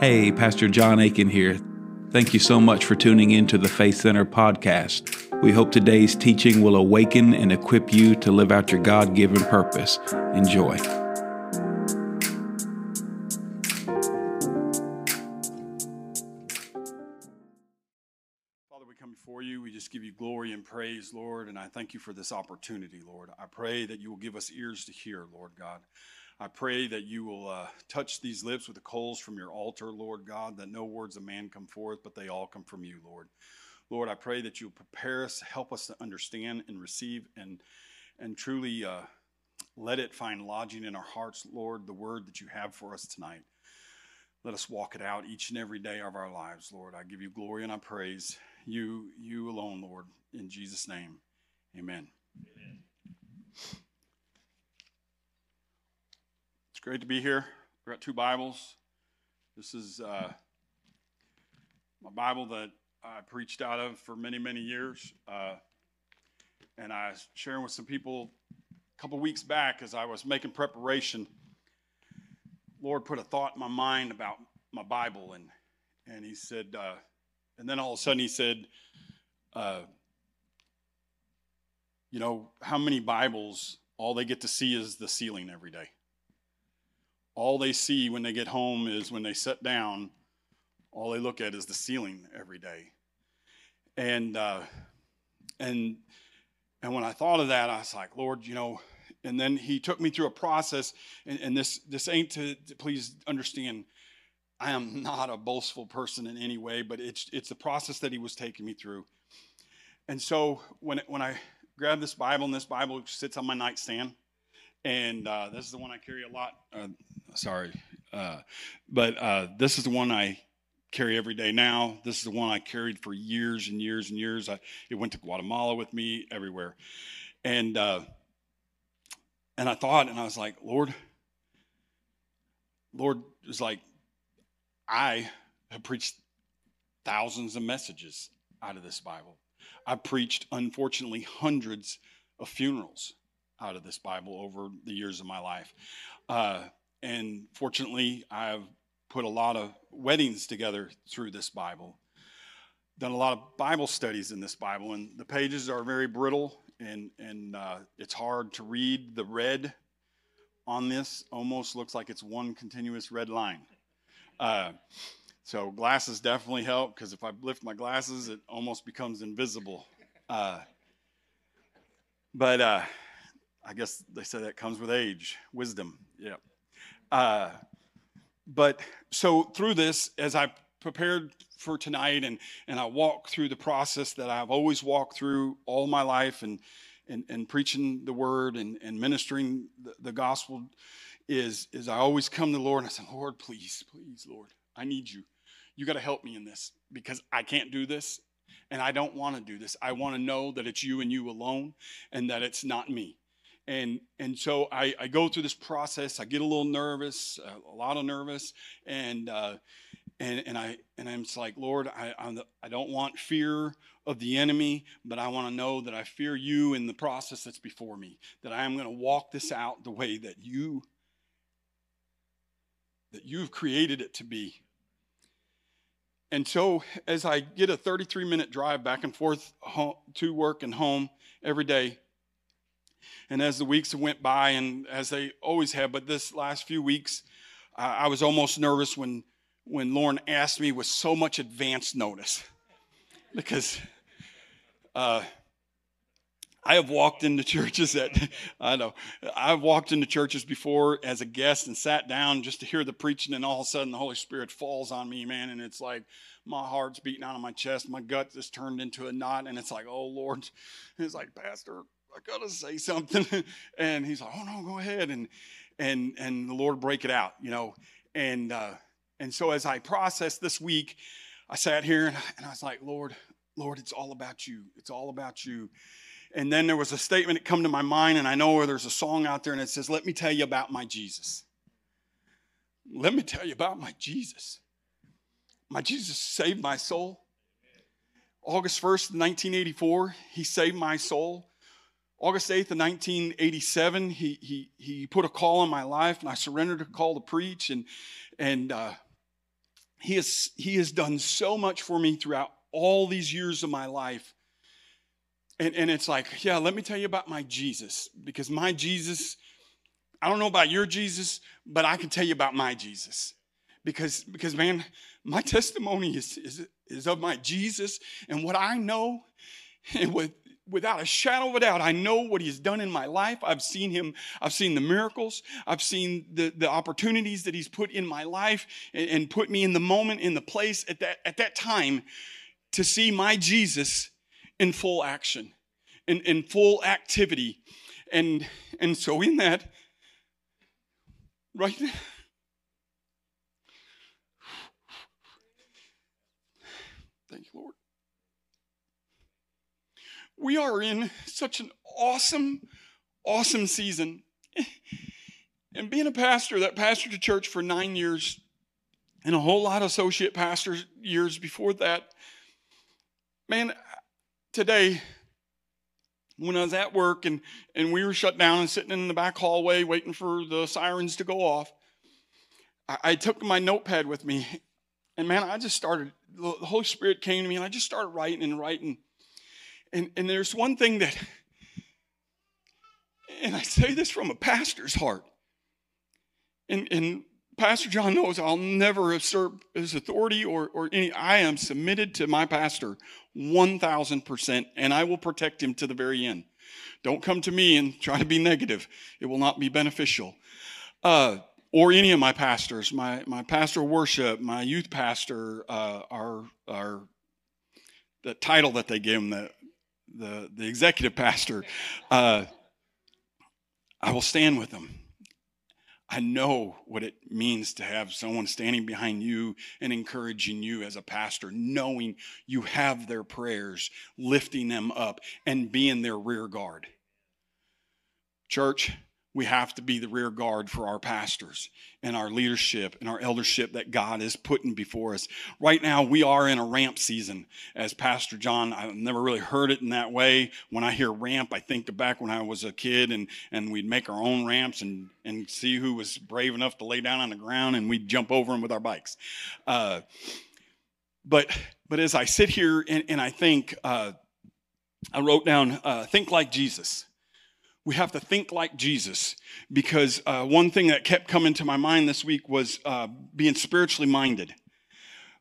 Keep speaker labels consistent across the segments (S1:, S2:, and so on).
S1: Hey, Pastor John Aiken here. Thank you so much for tuning in to the Faith Center podcast. We hope today's teaching will awaken and equip you to live out your God given purpose. Enjoy. Father,
S2: we We come before you. you just give glory and praise, Lord, and I thank you for this opportunity, Lord. I pray that you will give us ears to hear, Lord God. I pray that you will uh, touch these lips with the coals from your altar, Lord God, that no words of man come forth, but they all come from you, Lord. Lord, I pray that you prepare us, help us to understand and receive and and truly uh, let it find lodging in our hearts, Lord, the word that you have for us tonight. Let us walk it out each and every day of our lives, Lord. I give you glory and I praise you, you alone, Lord, in Jesus' name. Amen. Amen great to be here. I've got two Bibles. This is uh, my Bible that I preached out of for many, many years. Uh, and I was sharing with some people a couple weeks back as I was making preparation. Lord put a thought in my mind about my Bible, and and he said, uh, and then all of a sudden he said, uh, you know, how many Bibles all they get to see is the ceiling every day all they see when they get home is when they sit down, all they look at is the ceiling every day. And uh, and and when I thought of that, I was like, Lord, you know. And then He took me through a process, and, and this this ain't to, to please understand. I am not a boastful person in any way, but it's it's the process that He was taking me through. And so when when I grab this Bible, and this Bible sits on my nightstand and uh, this is the one I carry a lot. Uh, sorry, uh, but uh, this is the one I carry every day now. This is the one I carried for years and years and years. I, it went to Guatemala with me everywhere, and uh, and I thought, and I was like, Lord, Lord is like, I have preached thousands of messages out of this Bible. I preached, unfortunately, hundreds of funerals out of this Bible over the years of my life. Uh, and fortunately, I've put a lot of weddings together through this Bible, done a lot of Bible studies in this Bible, and the pages are very brittle and, and uh, it's hard to read. The red on this almost looks like it's one continuous red line. Uh, so glasses definitely help because if I lift my glasses, it almost becomes invisible. Uh, but uh, I guess they say that comes with age, wisdom. Yeah. Uh, but so through this, as I prepared for tonight and, and I walk through the process that I've always walked through all my life and, and, and preaching the word and, and ministering the, the gospel is, is I always come to the Lord and I say, Lord, please, please, Lord, I need you. You got to help me in this because I can't do this and I don't want to do this. I want to know that it's you and you alone and that it's not me and and so I, I go through this process. I get a little nervous, uh, a lot of nervous, and uh, and and I and I'm just like, Lord, I I'm the, I don't want fear of the enemy, but I want to know that I fear you in the process that's before me. That I am going to walk this out the way that you that you've created it to be. And so, as I get a 33 minute drive back and forth home, to work and home every day, and as the weeks went by, and as they always have, but this last few weeks, I was almost nervous when, when Lauren asked me with so much advance notice because uh, I have walked into churches that I know I've walked into churches before as a guest and sat down just to hear the preaching, and all of a sudden the Holy Spirit falls on me, man, and it's like my heart's beating out of my chest, my gut is turned into a knot, and it's like, oh Lord, it's like Pastor, I gotta say something. and he's like, oh no, go ahead. And and and the Lord break it out, you know. And uh, and so as I processed this week, I sat here and, and I was like, Lord, Lord, it's all about you. It's all about you. And then there was a statement that come to my mind, and I know where there's a song out there, and it says, "Let me tell you about my Jesus." Let me tell you about my Jesus. My Jesus saved my soul. August 1st, 1984, he saved my soul. August 8th of 1987, he, he, he put a call on my life and I surrendered a call to preach. And, and uh, he, has, he has done so much for me throughout all these years of my life. And, and it's like, yeah, let me tell you about my Jesus because my Jesus, I don't know about your Jesus, but I can tell you about my Jesus. Because, because man, my testimony is, is, is of my Jesus and what I know and what without a shadow of a doubt, I know what he's done in my life. I've seen him, I've seen the miracles, I've seen the, the opportunities that he's put in my life and, and put me in the moment, in the place at that, at that time to see my Jesus in full action, in, in full activity. And, and so in that, right now, we are in such an awesome, awesome season. and being a pastor that pastored a church for nine years and a whole lot of associate pastor years before that, man, today, when I was at work and, and we were shut down and sitting in the back hallway waiting for the sirens to go off, I, I took my notepad with me. And man, I just started, the Holy Spirit came to me and I just started writing and writing. And, and there's one thing that, and I say this from a pastor's heart, and, and Pastor John knows I'll never assert his authority or, or any. I am submitted to my pastor 1000%, and I will protect him to the very end. Don't come to me and try to be negative, it will not be beneficial. Uh, or any of my pastors, my, my pastor of worship, my youth pastor, uh, our, our, the title that they gave him, that the, the executive pastor, uh, I will stand with them. I know what it means to have someone standing behind you and encouraging you as a pastor, knowing you have their prayers, lifting them up, and being their rear guard. Church, we have to be the rear guard for our pastors and our leadership and our eldership that God is putting before us. Right now, we are in a ramp season. As Pastor John, I've never really heard it in that way. When I hear ramp, I think back when I was a kid and, and we'd make our own ramps and, and see who was brave enough to lay down on the ground and we'd jump over them with our bikes. Uh, but, but as I sit here and, and I think, uh, I wrote down, uh, think like Jesus we have to think like Jesus because uh, one thing that kept coming to my mind this week was uh, being spiritually minded.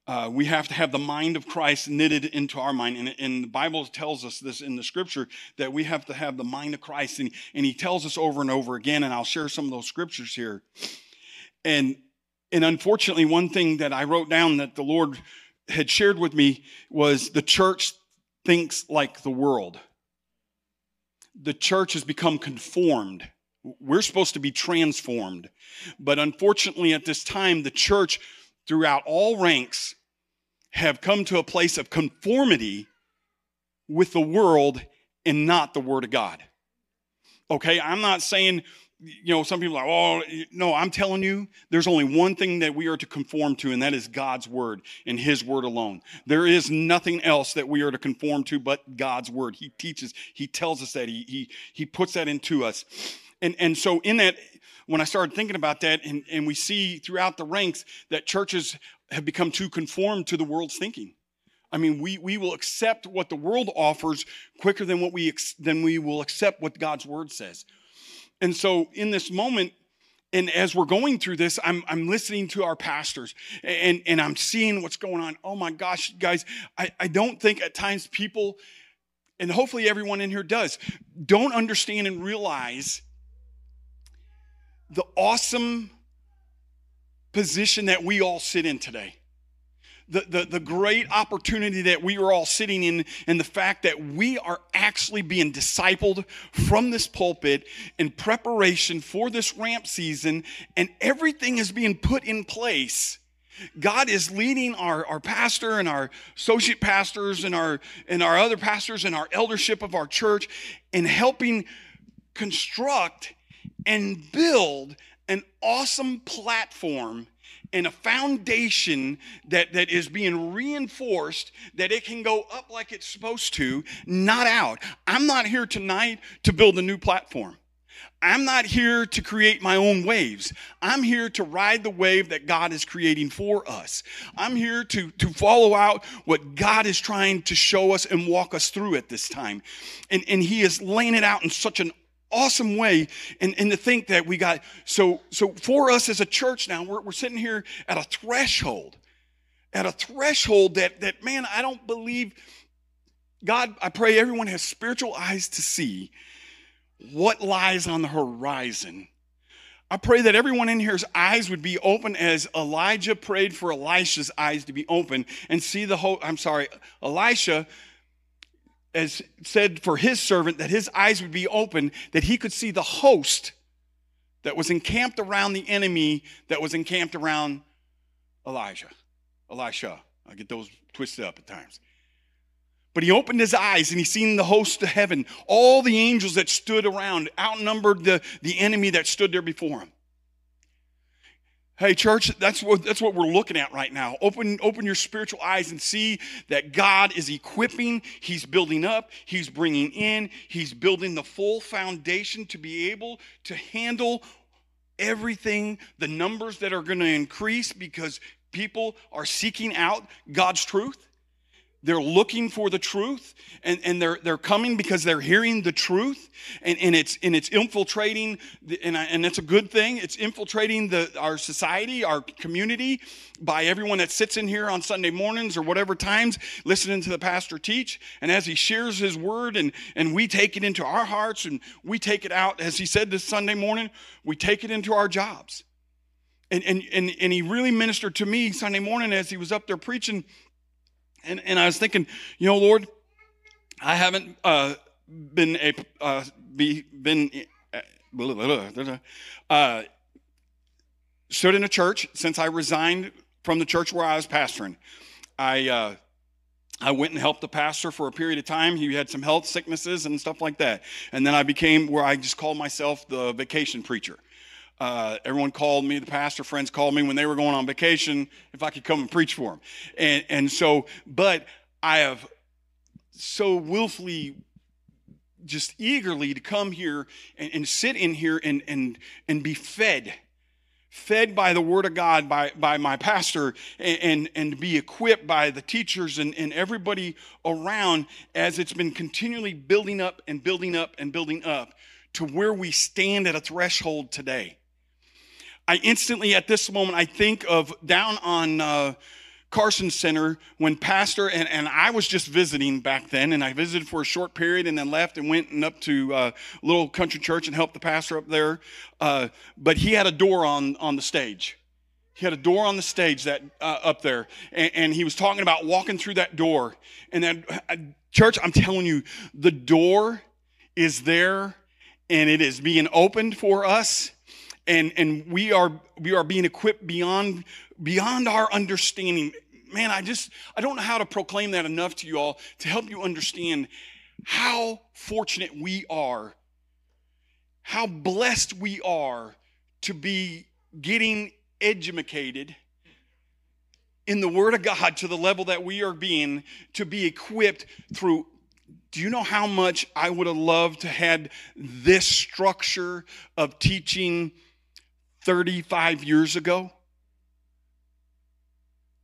S2: Uh, we have to have the mind of Christ knitted into our mind. And, and, the Bible tells us this in the scripture that we have to have the mind of Christ. And, and he tells us over and over again, and I'll share some of those scriptures here. And, and unfortunately, one thing that I wrote down that the Lord had shared with me was the church thinks like the world the church has become conformed. We're supposed to be transformed. But unfortunately, at this time, the church throughout all ranks have come to a place of conformity with the world and not the Word of God. Okay, I'm not saying you know, some people are, oh, no, I'm telling you, there's only one thing that we are to conform to, and that is God's word and his word alone. There is nothing else that we are to conform to but God's word. He teaches, he tells us that, he, he, he puts that into us. And, and so, in that, when I started thinking about that, and, and we see throughout the ranks that churches have become too conformed to the world's thinking. I mean, we, we will accept what the world offers quicker than what we than we will accept what God's word says. And so in this moment, and as we're going through this, I'm, I'm listening to our pastors and, and I'm seeing what's going on. Oh my gosh, guys, I, I don't think at times people, and hopefully everyone in here does, don't understand and realize the awesome position that we all sit in today the, the, the great opportunity that we are all sitting in and the fact that we are actually being discipled from this pulpit in preparation for this ramp season and everything is being put in place God is leading our, our pastor and our associate pastors and our and our other pastors and our eldership of our church in helping construct and build an awesome platform and a foundation that, that is being reinforced that it can go up like it's supposed to, not out. I'm not here tonight to build a new platform. I'm not here to create my own waves. I'm here to ride the wave that God is creating for us. I'm here to, to follow out what God is trying to show us and walk us through at this time. And, and He is laying it out in such an awesome way and, and to think that we got so so for us as a church now we're, we're sitting here at a threshold at a threshold that that man i don't believe god i pray everyone has spiritual eyes to see what lies on the horizon i pray that everyone in here's eyes would be open as elijah prayed for elisha's eyes to be open and see the whole i'm sorry elisha as said for his servant that his eyes would be open, that he could see the host that was encamped around the enemy that was encamped around Elijah. Elisha. I get those twisted up at times. But he opened his eyes and he seen the host of heaven, all the angels that stood around, outnumbered the, the enemy that stood there before him. Hey, church, that's what, that's what we're looking at right now. Open, open your spiritual eyes and see that God is equipping, He's building up, He's bringing in, He's building the full foundation to be able to handle everything, the numbers that are going to increase because people are seeking out God's truth. They're looking for the truth and, and they're, they're coming because they're hearing the truth and, and, it's, and it's infiltrating, the, and, I, and that's a good thing. It's infiltrating the, our society, our community by everyone that sits in here on Sunday mornings or whatever times listening to the pastor teach. And as he shares his word and, and we take it into our hearts and we take it out, as he said this Sunday morning, we take it into our jobs. And, and, and, and he really ministered to me Sunday morning as he was up there preaching and, and I was thinking, you know, Lord, I haven't uh, been a uh, be, been uh, stood in a church since I resigned from the church where I was pastoring. I uh, I went and helped the pastor for a period of time. He had some health sicknesses and stuff like that. And then I became where I just called myself the vacation preacher. Uh, everyone called me, the pastor friends called me when they were going on vacation if I could come and preach for them. And, and so, but I have so willfully just eagerly to come here and, and sit in here and, and, and be fed fed by the word of god by, by my pastor and, and, and be equipped by the teachers and, and everybody around as it's been continually building up and building up and building up to where we stand at a threshold today I instantly, at this moment, I think of down on uh, Carson Center when Pastor and, and I was just visiting back then, and I visited for a short period and then left and went and up to uh, little country church and helped the pastor up there. Uh, but he had a door on on the stage. He had a door on the stage that uh, up there, and, and he was talking about walking through that door. And that uh, church, I'm telling you, the door is there, and it is being opened for us and, and we, are, we are being equipped beyond, beyond our understanding. Man, I just, I don't know how to proclaim that enough to you all to help you understand how fortunate we are, how blessed we are to be getting edumacated in the Word of God to the level that we are being, to be equipped through. Do you know how much I would have loved to had this structure of teaching 35 years ago?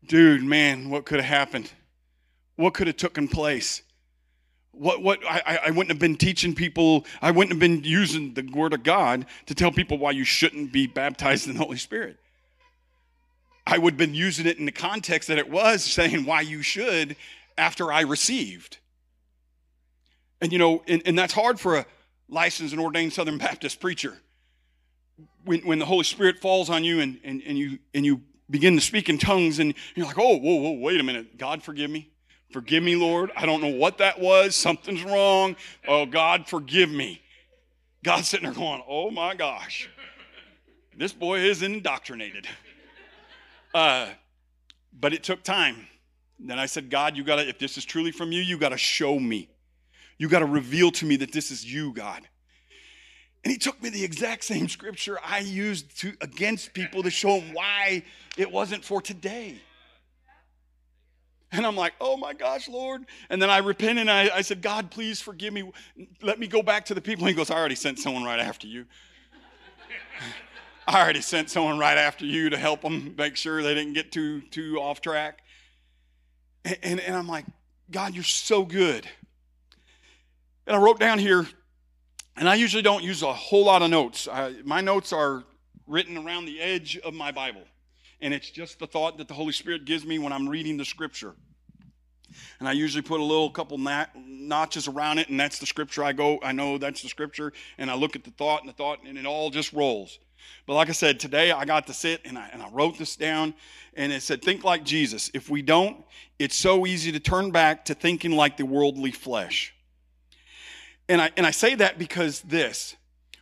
S2: Dude, man, what could have happened? What could have taken place? What, what I, I wouldn't have been teaching people, I wouldn't have been using the word of God to tell people why you shouldn't be baptized in the Holy Spirit. I would have been using it in the context that it was, saying why you should after I received. And you know, and, and that's hard for a licensed and ordained Southern Baptist preacher when, when the Holy Spirit falls on you and, and, and, you, and you begin to speak in tongues and you're like, oh, whoa, whoa, wait a minute. God, forgive me. Forgive me, Lord. I don't know what that was. Something's wrong. Oh, God, forgive me. God's sitting there going, oh my gosh, this boy is indoctrinated. Uh, but it took time. Then I said, God, you got to, if this is truly from you, you got to show me. You got to reveal to me that this is you, God. And he took me the exact same scripture I used to, against people to show them why it wasn't for today. And I'm like, oh my gosh, Lord. And then I repent and I, I said, God, please forgive me. Let me go back to the people. And he goes, I already sent someone right after you. I already sent someone right after you to help them make sure they didn't get too, too off track. And, and, and I'm like, God, you're so good. And I wrote down here and I usually don't use a whole lot of notes. I, my notes are written around the edge of my Bible, and it's just the thought that the Holy Spirit gives me when I'm reading the scripture. And I usually put a little couple notches around it, and that's the scripture I go. I know that's the scripture, and I look at the thought and the thought, and it all just rolls. But like I said, today I got to sit and I, and I wrote this down, and it said, Think like Jesus. If we don't, it's so easy to turn back to thinking like the worldly flesh. And I, and I say that because this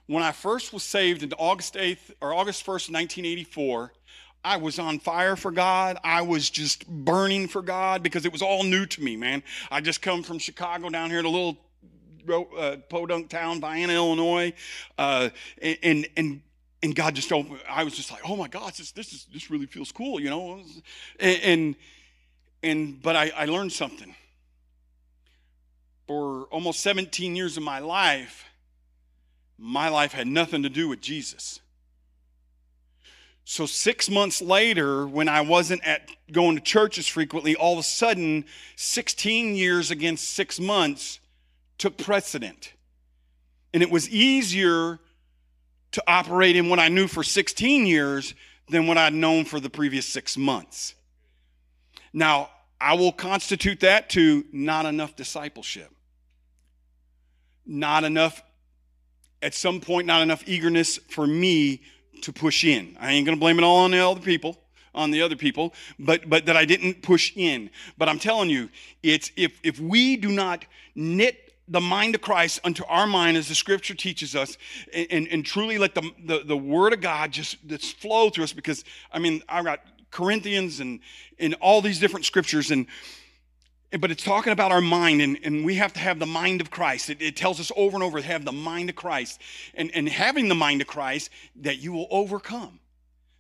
S2: when I first was saved in August 8th or August 1st, 1984, I was on fire for God. I was just burning for God because it was all new to me, man. I just come from Chicago down here to a little uh, podunk town, Vienna, Illinois, uh, and and and God just opened. I was just like, oh my gosh, this this is this really feels cool, you know. And and, and but I, I learned something for almost 17 years of my life, my life had nothing to do with Jesus. So, six months later, when I wasn't at going to churches frequently, all of a sudden, 16 years against six months took precedent. And it was easier to operate in what I knew for 16 years than what I'd known for the previous six months. Now, I will constitute that to not enough discipleship not enough, at some point, not enough eagerness for me to push in. I ain't going to blame it all on the other people on the other people but but that i didn't push in but i'm telling you it's if if we do not knit the mind of Christ unto our mind as the scripture teaches us and, and, and truly let the, the, the, word of God just, just flow through us because I mean, I've got Corinthians and, and all these different scriptures and but it's talking about our mind, and, and we have to have the mind of Christ. It, it tells us over and over to have the mind of Christ. And, and having the mind of Christ, that you will overcome,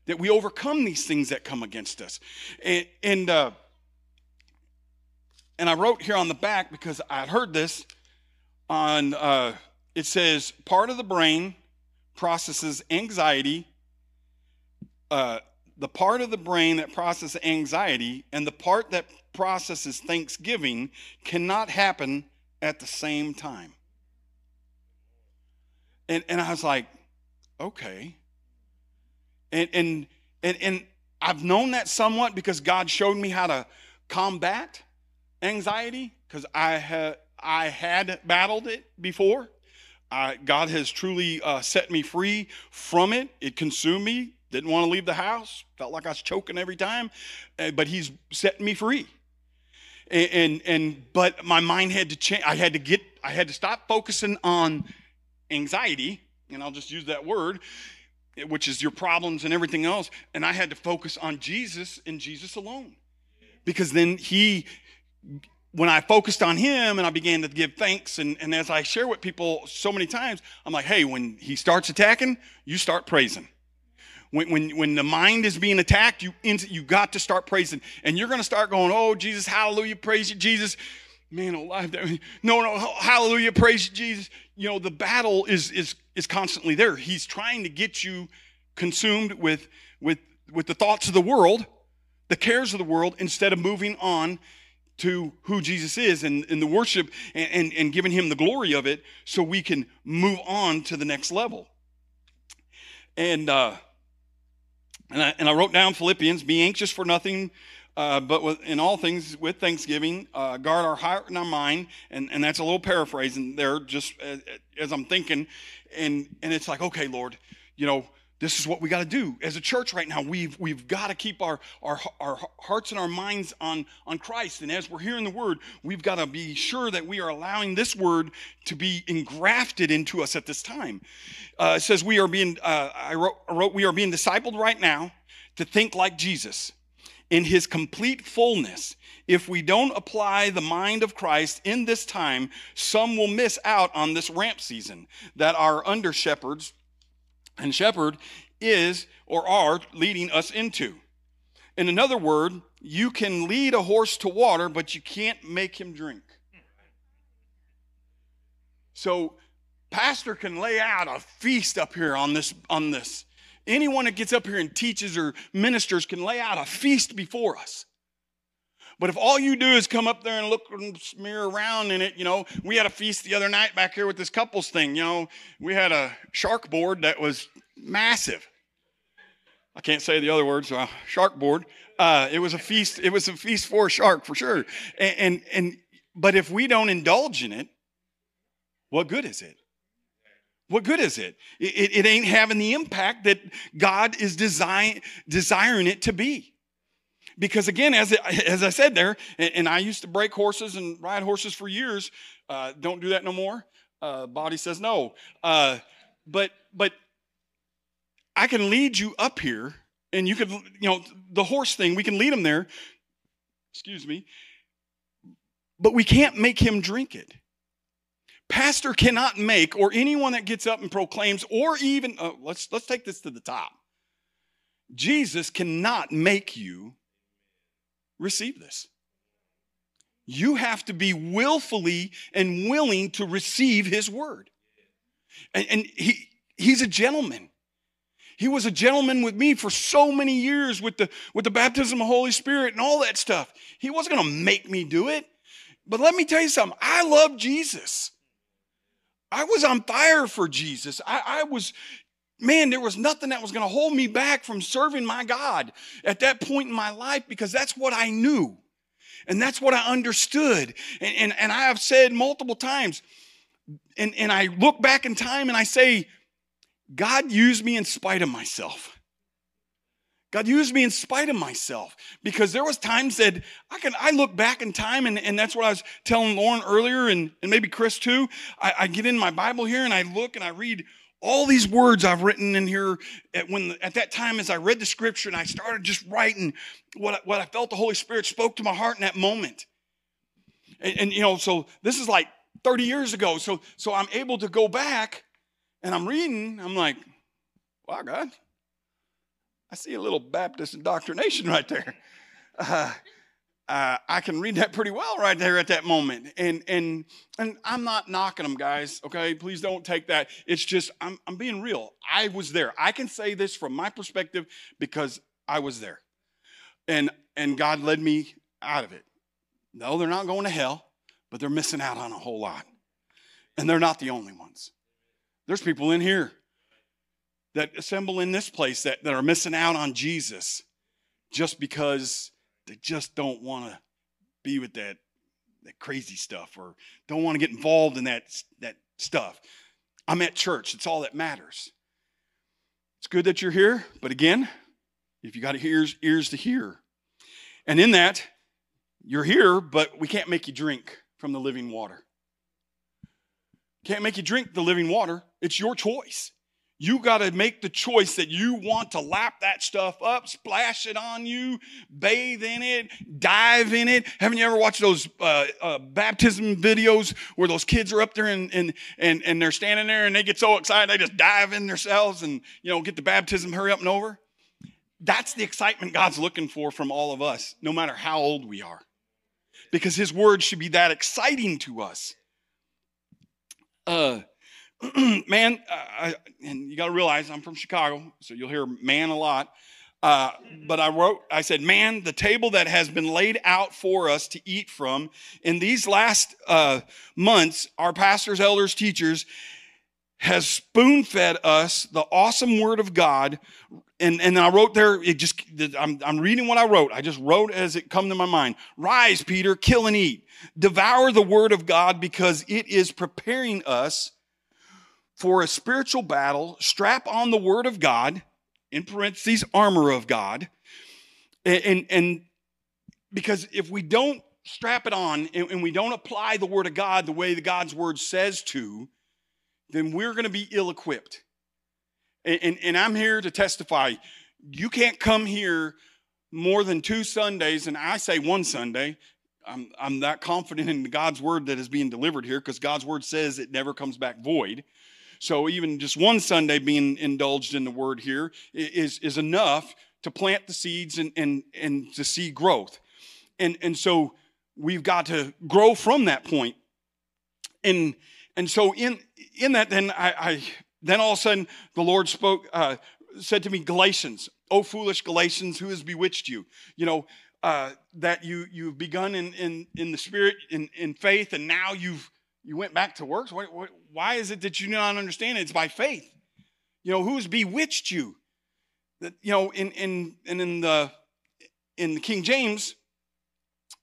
S2: that we overcome these things that come against us. And, and, uh, and I wrote here on the back because I heard this on, uh, it says, part of the brain processes anxiety, uh, the part of the brain that processes anxiety and the part that processes thanksgiving cannot happen at the same time. And, and I was like, okay. And, and, and, and I've known that somewhat because God showed me how to combat anxiety because I, ha- I had battled it before. God has truly uh, set me free from it. It consumed me didn't want to leave the house. Felt like I was choking every time, eh, but he's setting me free. And, and, and but my mind had to change. I had to get. I had to stop focusing on anxiety, and I'll just use that word, eh, which is your problems and everything else. And I had to focus on Jesus and Jesus alone, because then he. When I focused on him and I began to give thanks, and, and as I share with people so many times, I'm like, hey, when he starts attacking, you start praising when, when, when the mind is being attacked, you, you got to start praising. And you're going to start going, oh, Jesus, hallelujah, praise you, Jesus. Man alive, There. no, no, hallelujah, praise you, Jesus. You know, the battle is, is, is constantly there. He's trying to get you consumed with, with, with the thoughts of the world, the cares of the world, instead of moving on to who Jesus is and, and the worship and, and, and giving him the glory of it so we can move on to the next level. And, uh, and I, and I wrote down Philippians be anxious for nothing. Uh, but with, in all things with thanksgiving uh, guard our heart and our mind and, and that's a little paraphrasing there just as, as i'm thinking and and it's like okay lord you know this is what we got to do as a church right now we've, we've got to keep our, our, our hearts and our minds on, on christ and as we're hearing the word we've got to be sure that we are allowing this word to be engrafted into us at this time uh, it says we are being uh, I, wrote, I wrote we are being discipled right now to think like jesus in his complete fullness if we don't apply the mind of Christ in this time, some will miss out on this ramp season that our under shepherds and shepherd is or are leading us into. In another word, you can lead a horse to water, but you can't make him drink. So, pastor can lay out a feast up here on this on this. Anyone that gets up here and teaches or ministers can lay out a feast before us. But if all you do is come up there and look and smear around in it, you know, we had a feast the other night back here with this couples thing. You know, we had a shark board that was massive. I can't say the other words. Uh, shark board. Uh, it was a feast. It was a feast for a shark for sure. And, and and but if we don't indulge in it, what good is it? What good is it? It, it, it ain't having the impact that God is design, desiring it to be because again, as, it, as I said there, and, and, I used to break horses and ride horses for years. Uh, don't do that no more. Uh, body says no. Uh, but but I can lead you up here, and you could you know the horse thing. We can lead him there. Excuse me. But we can't make him drink it. Pastor cannot make, or anyone that gets up and proclaims, or even uh, let's let's take this to the top. Jesus cannot make you receive this. You have to be willfully and willing to receive his word. And, and he, he's a gentleman. He was a gentleman with me for so many years with the, with the baptism of the Holy Spirit and all that stuff. He wasn't going to make me do it. But let me tell you something I love Jesus. I was on fire for Jesus. I, I was man, there was nothing that was going to hold me back from serving my God at that point in my life because that's what I knew. And that's what I understood. And, and, and I have said multiple times, and, and I look back in time and I say, God used me in spite of myself. God used me in spite of myself because there was times that I can I look back in time and, and that's what I was telling Lauren earlier and, and maybe Chris too. I, I get in my Bible here and I look and I read all these words I've written in here at, when, at that time as I read the scripture and I started just writing what I, what I felt the Holy Spirit spoke to my heart in that moment. And, and you know, so this is like 30 years ago. So, so I'm able to go back and I'm reading. I'm like, wow, God, I see a little Baptist indoctrination right there. Uh, uh, I can read that pretty well right there at that moment. And and and I'm not knocking them, guys. Okay, please don't take that. It's just I'm I'm being real. I was there. I can say this from my perspective because I was there, and and God led me out of it. No, they're not going to hell, but they're missing out on a whole lot, and they're not the only ones. There's people in here that assemble in this place that, that are missing out on Jesus just because they just don't want to be with that that crazy stuff or don't want to get involved in that that stuff. I'm at church. It's all that matters. It's good that you're here, but again, if you got ears ears to hear. And in that, you're here, but we can't make you drink from the living water. Can't make you drink the living water. It's your choice. You got to make the choice that you want to lap that stuff up, splash it on you, bathe in it, dive in it. Haven't you ever watched those uh, uh, baptism videos where those kids are up there and, and, and, and they're standing there and they get so excited they just dive in themselves and, you know, get the baptism hurry up and over? That's the excitement God's looking for from all of us, no matter how old we are because his word should be that exciting to us. Uh, man, uh, I, and you got to realize I'm from Chicago, so you'll hear man a lot. Uh, mm-hmm. but I wrote, I said, man, the table that has been laid out for us to eat from in these last uh, months, our pastors, elders, teachers, has spoon fed us the awesome word of God. And, and I wrote there, it just, I'm, I'm reading what I wrote. I just wrote as it come to my mind. Rise, Peter, kill and eat. Devour the word of God because it is preparing us for a spiritual battle, strap on the word of God, in parentheses, armor of God. And, and, and because if we don't strap it on and, and we don't apply the word of God the way the God's word says to, then we're going to be ill equipped. And, and, and, I'm here to testify you can't come here more than two Sundays, and I say one Sunday. I'm, I'm that confident in God's word that is being delivered here because God's word says it never comes back void. So even just one Sunday being indulged in the word here is, is enough to plant the seeds and, and, and to see growth. And, and so we've got to grow from that point. And, and so in, in that, then I, I then all of a sudden the Lord spoke, uh, said to me, Galatians, oh foolish Galatians, who has bewitched you? You know, uh, that you you've begun in in in the spirit in in faith, and now you've you went back to works? why is it that you do not understand it? It's by faith. You know, who's bewitched you? That, you know, in, in, and in the, in the King James,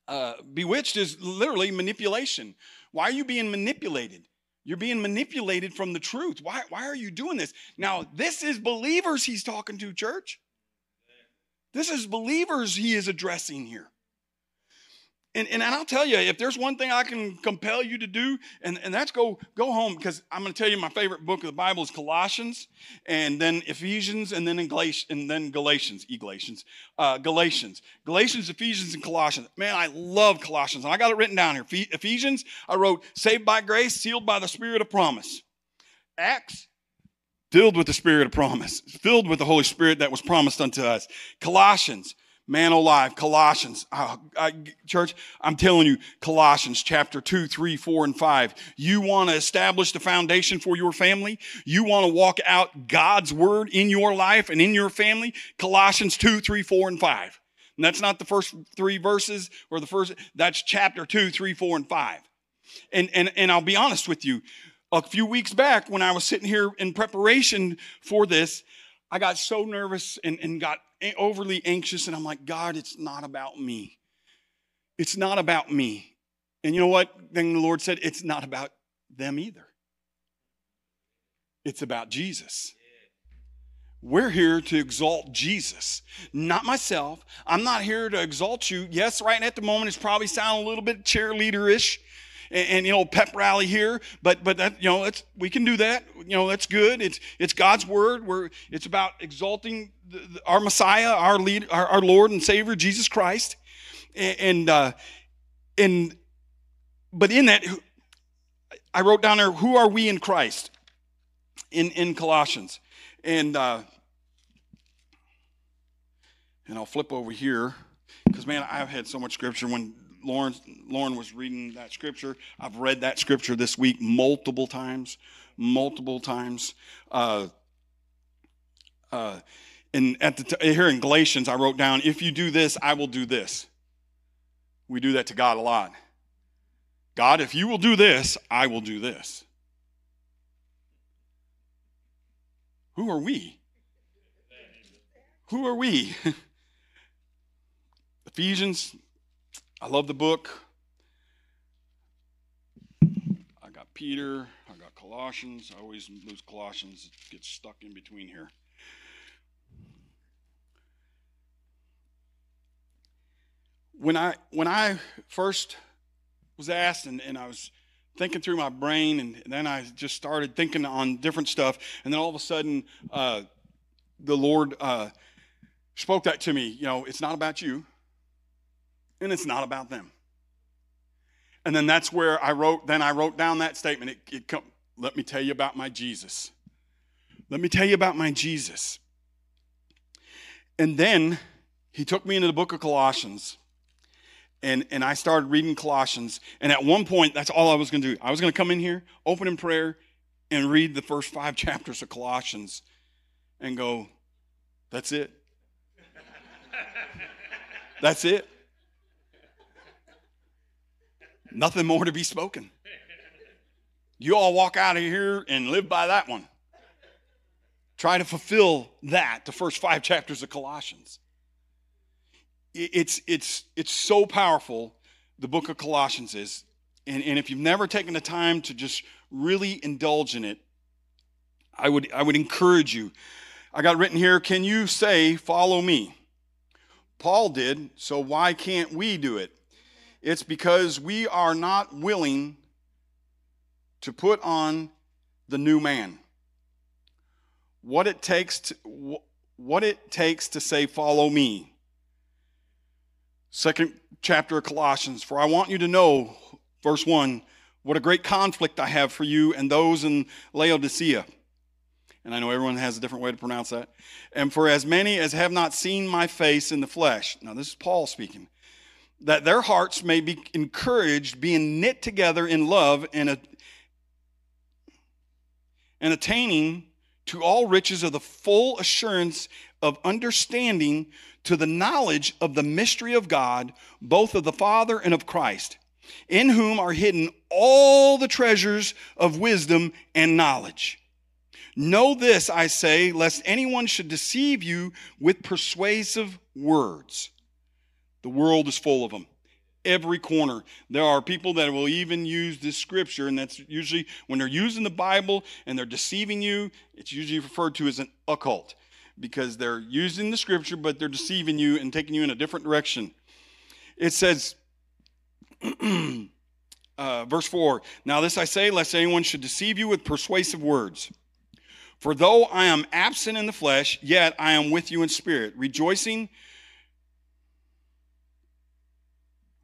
S2: uh, bewitched is literally manipulation. Why are you being manipulated? You're being manipulated from the truth. Why, why are you doing this? Now, this is believers he's talking to, church. This is believers he is addressing here. And, and, and I'll tell you, if there's one thing I can compel you to do, and, and that's go, go home, because I'm going to tell you my favorite book of the Bible is Colossians, and then Ephesians, and then, Galat- and then Galatians, Galatians, uh, Galatians, Galatians, Ephesians, and Colossians. Man, I love Colossians, and I got it written down here. Ephesians, I wrote, saved by grace, sealed by the Spirit of promise. Acts, filled with the Spirit of promise, filled with the Holy Spirit that was promised unto us. Colossians, man alive colossians uh, I, church i'm telling you colossians chapter 2 3 4 and 5 you want to establish the foundation for your family you want to walk out god's word in your life and in your family colossians 2 3 4 and 5 and that's not the first three verses or the first that's chapter 2 3 4 and 5 and and, and i'll be honest with you a few weeks back when i was sitting here in preparation for this I got so nervous and, and got overly anxious and I'm like, God, it's not about me. It's not about me. And you know what? Then the Lord said, It's not about them either. It's about Jesus. We're here to exalt Jesus, not myself. I'm not here to exalt you. Yes, right at the moment, it's probably sounding a little bit cheerleader ish and, and you know pep rally here, but but that, you know that's we can do that. You know that's good. It's it's God's word. We're it's about exalting the, the, our Messiah, our lead, our, our, Lord and Savior Jesus Christ, and and, uh, and but in that, I wrote down there, who are we in Christ? In in Colossians, and. Uh, and I'll flip over here because man, I've had so much scripture when Lauren, Lauren was reading that scripture. I've read that scripture this week multiple times, multiple times. Uh, uh, and at the t- here in Galatians, I wrote down, "If you do this, I will do this." We do that to God a lot. God, if you will do this, I will do this. Who are we? Who are we? Ephesians I love the book. I got Peter. I got Colossians. I always lose Colossians. It gets stuck in between here. When I when I first was asked and, and I was thinking through my brain and, then I just started thinking on different stuff and then all of a sudden uh, the Lord uh, spoke that to me. You know, it's not about you and it's not about them. And then that's where I wrote, then I wrote down that statement. It, it come, let me tell you about my Jesus. Let me tell you about my Jesus. And then he took me into the book of Colossians. And, and I started reading Colossians. And at one point, that's all I was going to do. I was going to come in here, open in prayer, and read the first five chapters of Colossians and go, that's it. that's it. Nothing more to be spoken. You all walk out of here and live by that one. Try to fulfill that, the first five chapters of Colossians. It's, it's, it's so powerful, the book of Colossians is. And, and if you've never taken the time to just really indulge in it, I would, I would encourage you. I got written here, can you say, follow me? Paul did, so why can't we do it? It's because we are not willing to put on the new man. What it takes to, what it takes to say follow me. Second chapter of Colossians, for I want you to know verse 1 what a great conflict I have for you and those in Laodicea. And I know everyone has a different way to pronounce that. And for as many as have not seen my face in the flesh. Now, this is Paul speaking that their hearts may be encouraged, being knit together in love and, a, and attaining to all riches of the full assurance of understanding to the knowledge of the mystery of God, both of the Father and of Christ, in whom are hidden all the treasures of wisdom and knowledge. Know this, I say, lest anyone should deceive you with persuasive words. The world is full of them. Every corner. There are people that will even use this scripture, and that's usually when they're using the Bible and they're deceiving you, it's usually referred to as an occult because they're using the scripture, but they're deceiving you and taking you in a different direction. It says, uh, verse 4 Now this I say, lest anyone should deceive you with persuasive words. For though I am absent in the flesh, yet I am with you in spirit, rejoicing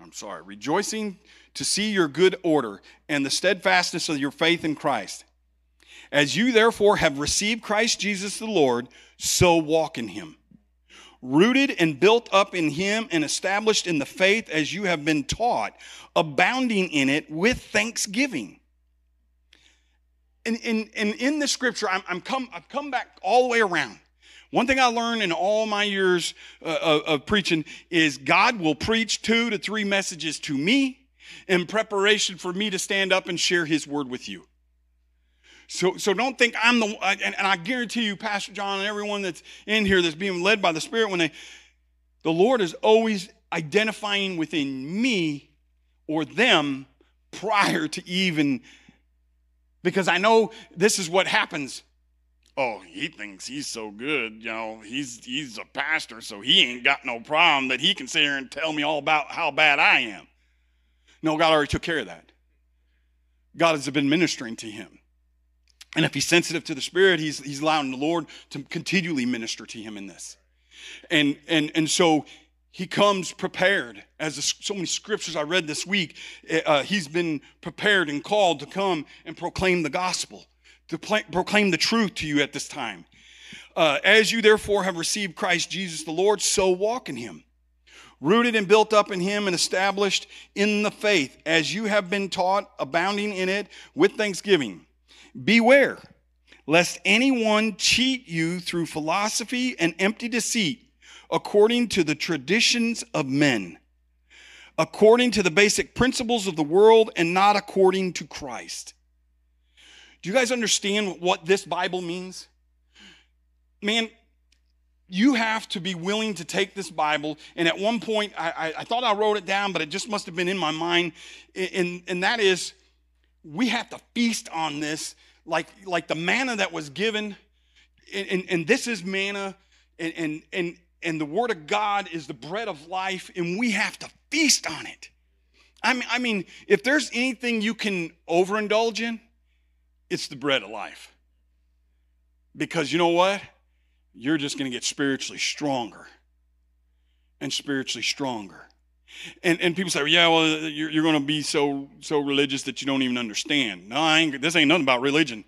S2: I'm sorry, rejoicing to see your good order and the steadfastness of your faith in Christ. As you therefore have received Christ Jesus the Lord, so walk in him. Rooted and built up in him and established in the faith as you have been taught, abounding in it with thanksgiving. And, in the scripture, I'm, I'm come, I've come back all the way around one thing I learned in all my years uh, of, of preaching is God will preach two to three messages to me in preparation for me to stand up and share his word with you. So, so don't think I'm the and, and I guarantee you, Pastor John and everyone that's in here that's being led by the Spirit, when they the Lord is always identifying within me or them prior to even because I know this is what happens oh, he thinks he's so good, you know, he's he's a pastor, so he ain't got no problem that he can sit here and tell me all about how bad I am. No, God already took care of that. God has been ministering to him. And if he's sensitive to the Spirit, he's, he's allowing the Lord to continually minister to him in this. And, and, and so he comes prepared as so many scriptures i read this week eh, uh, he's been prepared and called to come and proclaim the gospel to proclaim the truth to you at this time. Uh, as you therefore have received Christ Jesus the Lord, so walk in him, rooted and built up in him and established in the faith, as you have been taught, abounding in it with thanksgiving. Beware lest anyone cheat you through philosophy and empty deceit, according to the traditions of men, according to the basic principles of the world, and not according to Christ. Do you guys understand what this Bible means? Man, you have to be willing to take this Bible. And at one point, I, I, thought I wrote it down, but it just must have been in my mind. And, and that is, we have to feast on this like, like the manna that was given. And, and, and this is manna. And, and, and, and the Word of God is the bread of life. And we have to feast on it. I mean, I mean if there's anything you can overindulge in, it's the bread of life. Because you know what? You're just going to get spiritually stronger and spiritually stronger. And, and people say, well, yeah, well, you're, you're going to be so so religious that you don't even understand. No, ain't, this ain't nothing about religion.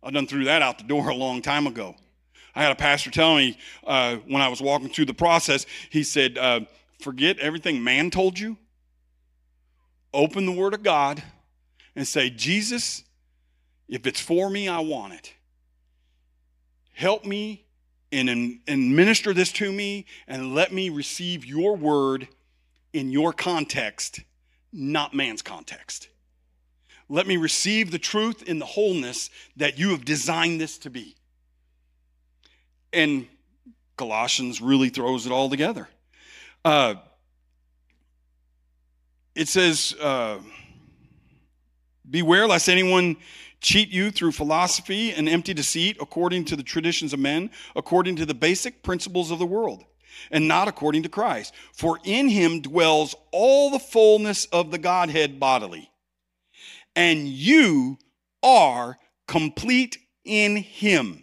S2: I done threw that out the door a long time ago. I had a pastor tell me uh, when I was walking through the process, he said, uh, forget everything man told you, open the Word of God, and say, Jesus, if it's for me, I want it. Help me and, and minister this to me and let me receive your word in your context, not man's context. Let me receive the truth in the wholeness that you have designed this to be. And Colossians really throws it all together. Uh, it says, uh, Beware lest anyone cheat you through philosophy and empty deceit according to the traditions of men, according to the basic principles of the world, and not according to Christ. For in him dwells all the fullness of the Godhead bodily. And you are complete in him.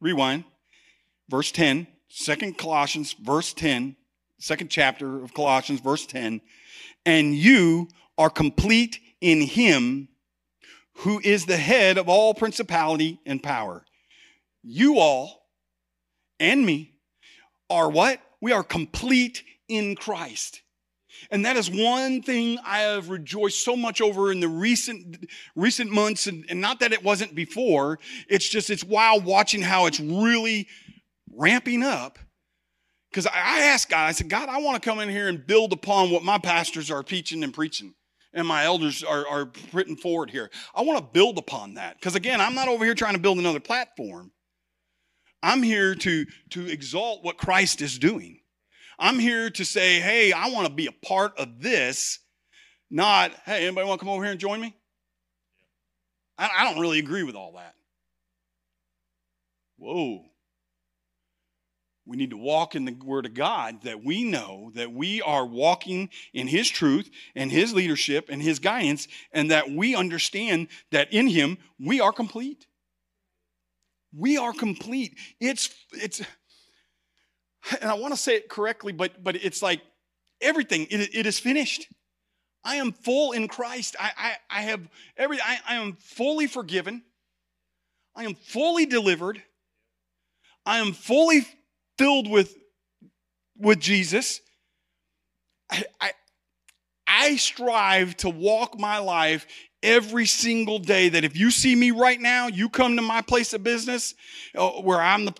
S2: Rewind. Verse 10, second Colossians, verse 10, second chapter of Colossians, verse 10. And you are complete in him who is the head of all principality and power. You all and me are what? We are complete in Christ. And that is one thing I have rejoiced so much over in the recent recent months, and, and not that it wasn't before. It's just it's wild watching how it's really ramping up. Because I asked God, I said, God, I want to come in here and build upon what my pastors are teaching and preaching and my elders are, are putting forward here. I want to build upon that. Because again, I'm not over here trying to build another platform. I'm here to, to exalt what Christ is doing. I'm here to say, hey, I want to be a part of this, not, hey, anybody want to come over here and join me? I, I don't really agree with all that. Whoa. We need to walk in the Word of God that we know that we are walking in His truth and His leadership and His guidance, and that we understand that in Him we are complete. We are complete. It's, it's, and I want to say it correctly, but, but it's like everything, it, it is finished. I am full in Christ. I, I, I have every, I, I am fully forgiven. I am fully delivered. I am fully filled with with Jesus. I, I, I strive to walk my life every single day that if you see me right now, you come to my place of business uh, where I'm the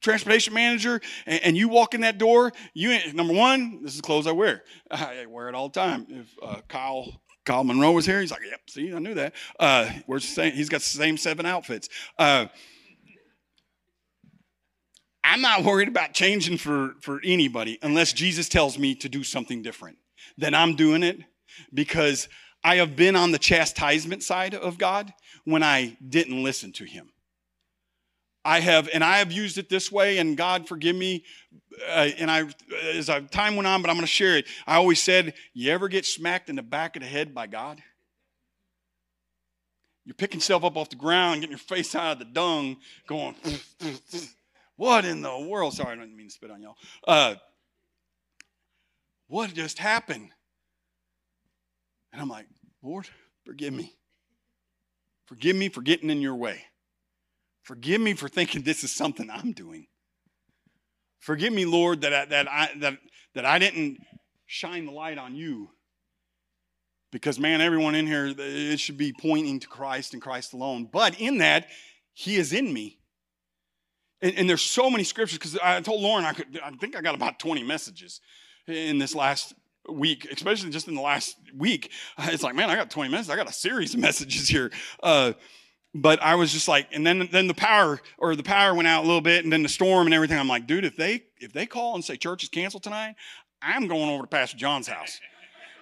S2: transportation manager and, and, you walk in that door, you ain't number one, this is the clothes I wear. I wear it all the time. If uh, Kyle Kyle Monroe was here, he's like, "Yep, see, I knew that." Uh, we're saying same, he's got the same seven outfits. Uh, I'm not worried about changing for, for anybody unless Jesus tells me to do something different. Then I'm doing it because I have been on the chastisement side of God when I didn't listen to him. I have, and I have used it this way, and God forgive me. Uh, and I, as I, time went on, but I'm going to share it. I always said, You ever get smacked in the back of the head by God? You're picking yourself up off the ground, getting your face out of the dung, going, What in the world? Sorry, I didn't mean to spit on y'all. Uh, what just happened? And I'm like, Lord, forgive me. Forgive me for getting in your way. Forgive me for thinking this is something I'm doing. Forgive me, Lord, that I, that I, that, that I didn't shine the light on you. Because, man, everyone in here, it should be pointing to Christ and Christ alone. But in that, He is in me. And, and there's so many scriptures because I told Lauren I could. I think I got about 20 messages in this last week, especially just in the last week. It's like, man, I got 20 minutes. I got a series of messages here. Uh, but I was just like, and then then the power or the power went out a little bit, and then the storm and everything. I'm like, dude, if they if they call and say church is canceled tonight, I'm going over to Pastor John's house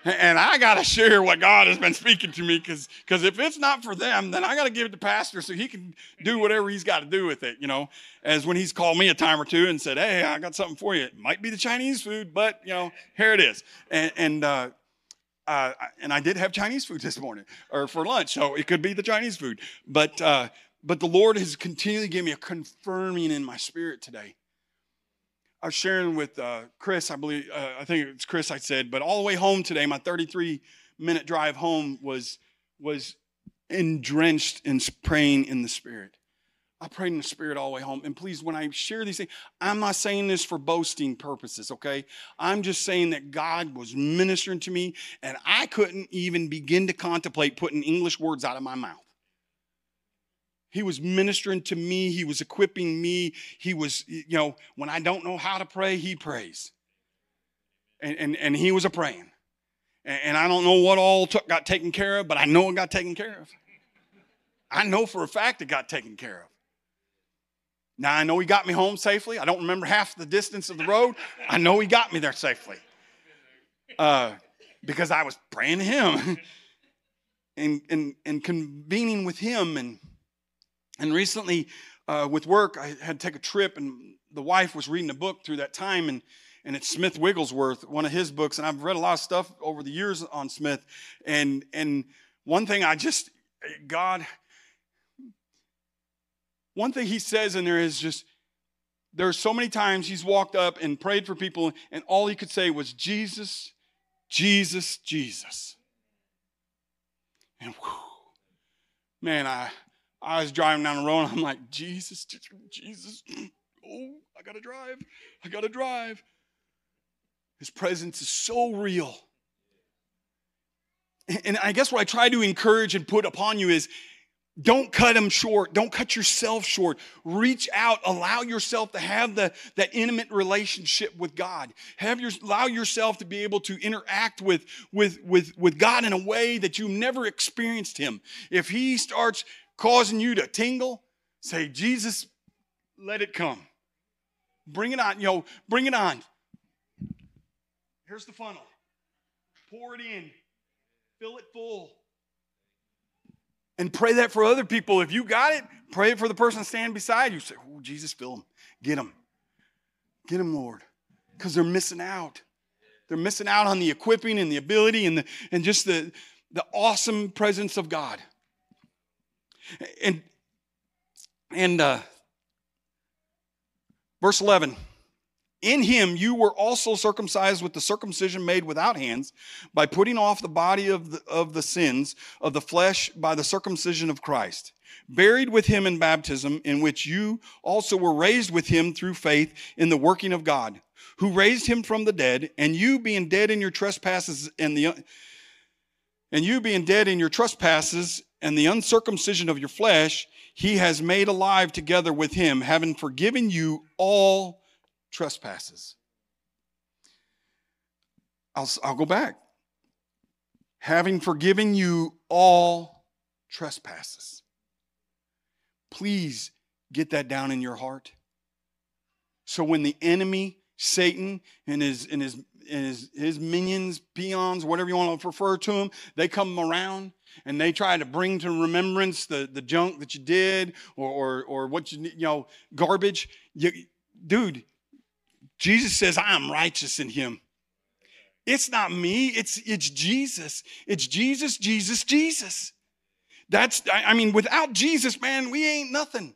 S2: and I got to share what God has been speaking to me because if it's not for them, then I got to give it to pastor so he can do whatever he's got to do with it. You know, as when he's called me a time or two and said, "Hey, I got something for you. It might be the Chinese food, but you know, here it is." And and uh, uh, and I did have Chinese food this morning or for lunch, so it could be the Chinese food. But uh, but the Lord has continually given me a confirming in my spirit today I was sharing with uh, Chris, I believe, uh, I think it's Chris I said, but all the way home today, my 33 minute drive home was, was drenched in praying in the Spirit. I prayed in the Spirit all the way home. And please, when I share these things, I'm not saying this for boasting purposes, okay? I'm just saying that God was ministering to me, and I couldn't even begin to contemplate putting English words out of my mouth. He was ministering to me. He was equipping me. He was, you know, when I don't know how to pray, he prays. And, and, and he was a praying. And, and I don't know what all took, got taken care of, but I know it got taken care of. I know for a fact it got taken care of. Now I know he got me home safely. I don't remember half the distance of the road. I know he got me there safely uh, because I was praying to him and, and, and convening with him and – and recently, uh, with work, I had to take a trip, and the wife was reading a book through that time, and and it's Smith Wigglesworth, one of his books. And I've read a lot of stuff over the years on Smith, and and one thing I just God, one thing he says in there is just there are so many times he's walked up and prayed for people, and all he could say was Jesus, Jesus, Jesus, and whew, man, I I was driving down the road and I'm like, Jesus, Jesus, oh, I gotta drive, I gotta drive. His presence is so real. And I guess what I try to encourage and put upon you is don't cut him short. Don't cut yourself short. Reach out. Allow yourself to have the, that intimate relationship with God. Have your, allow yourself to be able to interact with, with, with, with God in a way that you have never experienced him. If he starts causing you to tingle, say, Jesus, let it come. Bring it on, yo, know, bring it on. Here's the funnel. Pour it in, fill it full. And pray that for other people. If you got it, pray it for the person standing beside you. Say, oh, Jesus, fill them. Get them. Get them, Lord. Because they're missing out. They're missing out on the equipping and the ability and, the, and just the, the awesome presence of God. And, and uh, verse 11 In him you were also circumcised with the circumcision made without hands, by putting off the body of the, of the sins of the flesh by the circumcision of Christ buried with him in baptism, in which you also were raised with him through faith in the working of God, who raised him from the dead, and you being dead in your trespasses and the and you being dead in your trespasses and the uncircumcision of your flesh he has made alive together with him, having forgiven you all trespasses. I'll, I'll go back. Having forgiven you all trespasses. Please get that down in your heart. So when the enemy, Satan, and his, and his, and his, his minions, peons, whatever you want to refer to them, they come around and they try to bring to remembrance the, the junk that you did or, or, or what you, you know, garbage, you, dude, Jesus says, I am righteous in him. It's not me, it's, it's Jesus. It's Jesus, Jesus, Jesus. That's, I mean, without Jesus, man, we ain't nothing.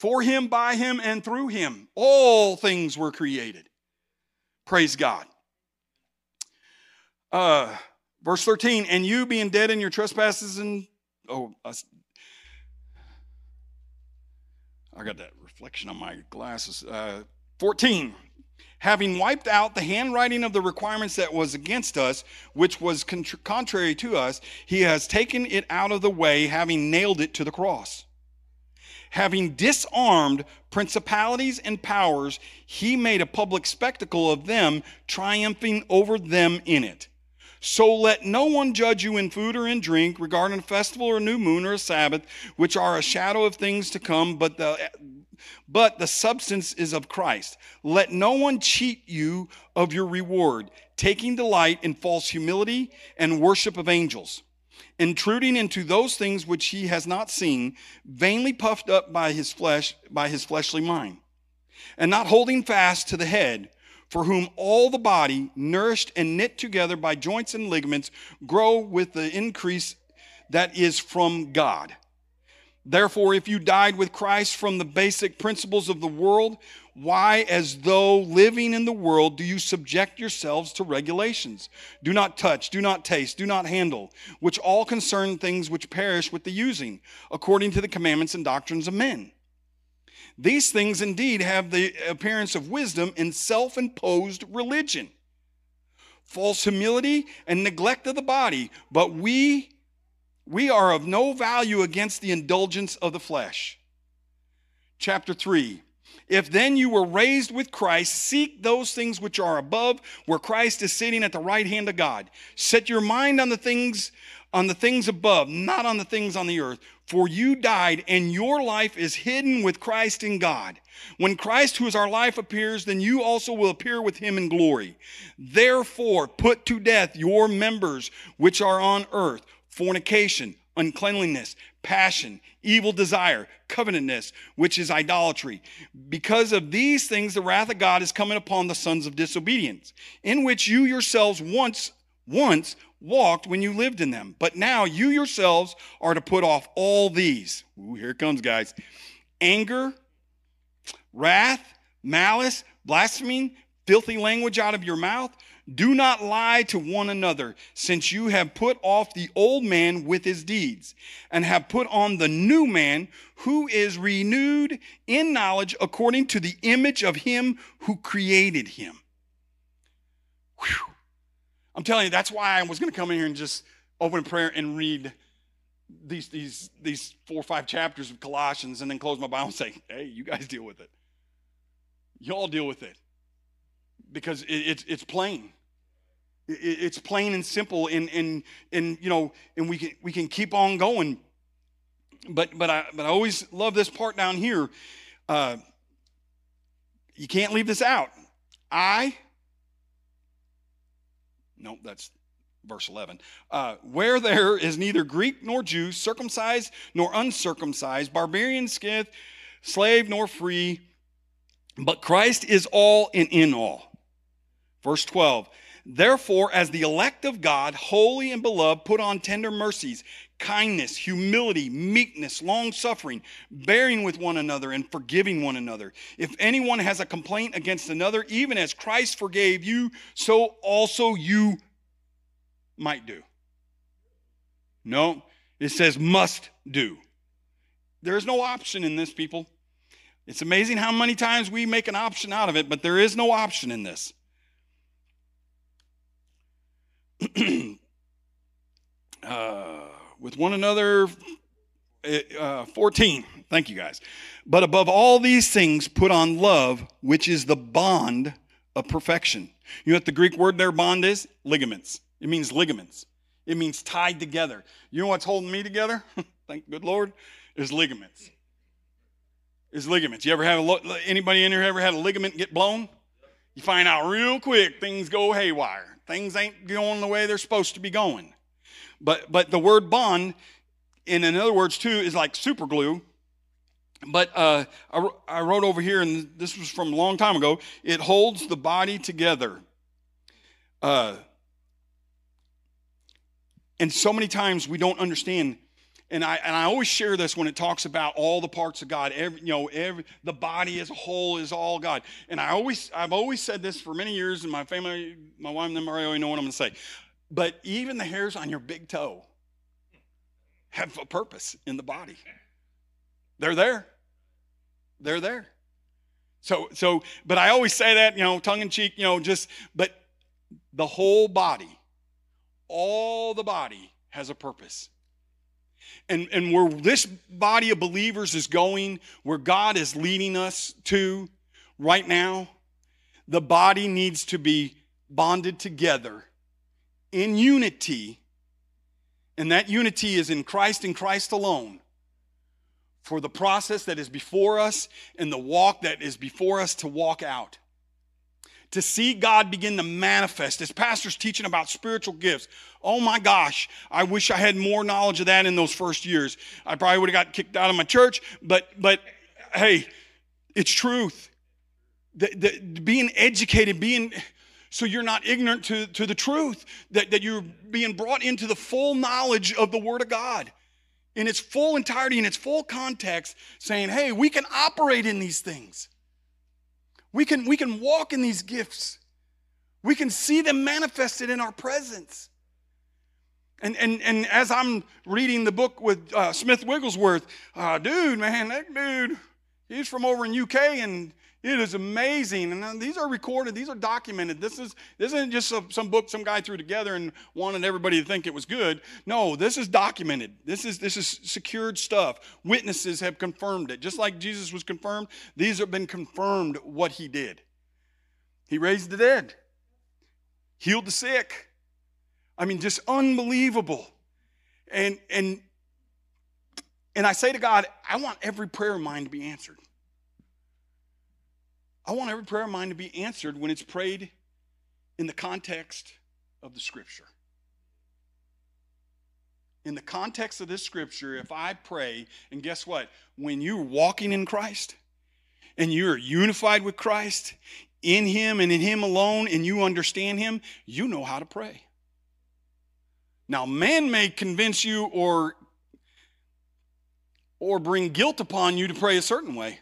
S2: For him, by him, and through him, all things were created. Praise God. Uh, verse 13, and you being dead in your trespasses and, oh, I, I got that reflection on my glasses. Uh, 14, having wiped out the handwriting of the requirements that was against us, which was contra- contrary to us, he has taken it out of the way, having nailed it to the cross. Having disarmed principalities and powers, he made a public spectacle of them, triumphing over them in it. So let no one judge you in food or in drink, regarding a festival or a new moon or a Sabbath, which are a shadow of things to come, but the but the substance is of Christ. Let no one cheat you of your reward, taking delight in false humility and worship of angels, intruding into those things which he has not seen, vainly puffed up by his flesh by his fleshly mind, and not holding fast to the head for whom all the body, nourished and knit together by joints and ligaments, grow with the increase that is from God. Therefore, if you died with Christ from the basic principles of the world, why, as though living in the world, do you subject yourselves to regulations? Do not touch, do not taste, do not handle, which all concern things which perish with the using, according to the commandments and doctrines of men. These things indeed have the appearance of wisdom in self imposed religion, false humility, and neglect of the body, but we, we are of no value against the indulgence of the flesh. Chapter 3 if then you were raised with Christ, seek those things which are above, where Christ is sitting at the right hand of God. Set your mind on the things on the things above, not on the things on the earth. For you died, and your life is hidden with Christ in God. When Christ, who is our life, appears, then you also will appear with him in glory. Therefore, put to death your members which are on earth fornication, uncleanliness, passion, evil desire, covetousness, which is idolatry. Because of these things, the wrath of God is coming upon the sons of disobedience, in which you yourselves once, once walked when you lived in them. But now you yourselves are to put off all these. Ooh, here it comes, guys. Anger, wrath, malice, blasphemy, filthy language out of your mouth. Do not lie to one another, since you have put off the old man with his deeds, and have put on the new man, who is renewed in knowledge according to the image of him who created him. Whew. I'm telling you, that's why I was going to come in here and just open prayer and read these, these, these four or five chapters of Colossians and then close my Bible and say, hey, you guys deal with it. Y'all deal with it because it, it's, it's plain. It's plain and simple, and and and you know, and we can we can keep on going. But but I but I always love this part down here. Uh, you can't leave this out. I. Nope, that's verse 11 uh, where there is neither greek nor jew circumcised nor uncircumcised barbarian Scythian slave nor free but christ is all and in all verse 12 Therefore, as the elect of God, holy and beloved, put on tender mercies, kindness, humility, meekness, long suffering, bearing with one another, and forgiving one another. If anyone has a complaint against another, even as Christ forgave you, so also you might do. No, it says must do. There is no option in this, people. It's amazing how many times we make an option out of it, but there is no option in this. Uh, with one another. Eh, uh, 14. Thank you guys. But above all these things, put on love, which is the bond of perfection. You know what the Greek word there, bond, is? Ligaments. It means ligaments. It means tied together. You know what's holding me together? Thank good Lord, is ligaments. Is ligaments. You ever have a lo- anybody in here ever had a ligament get blown? You find out real quick things go haywire. Things ain't going the way they're supposed to be going. But but the word bond, in in other words too, is like super glue. But uh, I, I wrote over here, and this was from a long time ago. It holds the body together. Uh, and so many times we don't understand and I and I always share this when it talks about all the parts of God. Every you know, every the body as a whole is all God. And I always I've always said this for many years, and my family, my wife and them already know what I'm gonna say. But even the hairs on your big toe have a purpose in the body. They're there. They're there. So so but I always say that, you know, tongue in cheek, you know, just but the whole body, all the body has a purpose and, and where this body of believers is going, where God is leading us to right now, the body needs to be bonded together in unity. And that unity is in Christ and Christ alone for the process that is before us and the walk that is before us to walk out to see God begin to manifest. as pastor's teaching about spiritual gifts. Oh my gosh, I wish I had more knowledge of that in those first years. I probably would have got kicked out of my church, but but hey, it's truth. The, the, being educated, being so you're not ignorant to, to the truth, that, that you're being brought into the full knowledge of the Word of God in its full entirety, in its full context, saying, hey, we can operate in these things. We can, we can walk in these gifts. We can see them manifested in our presence. And, and, and as I'm reading the book with uh, Smith Wigglesworth, uh, dude, man, that dude, he's from over in UK and it is amazing. And uh, these are recorded, these are documented. This, is, this isn't just some, some book some guy threw together and wanted everybody to think it was good. No, this is documented. This is, this is secured stuff. Witnesses have confirmed it. Just like Jesus was confirmed, these have been confirmed what he did. He raised the dead, healed the sick. I mean, just unbelievable. And, and, and I say to God, I want every prayer of mine to be answered. I want every prayer of mine to be answered when it's prayed in the context of the scripture. In the context of this scripture, if I pray, and guess what? When you're walking in Christ and you're unified with Christ, in Him and in Him alone, and you understand Him, you know how to pray. Now, man may convince you or or bring guilt upon you to pray a certain way.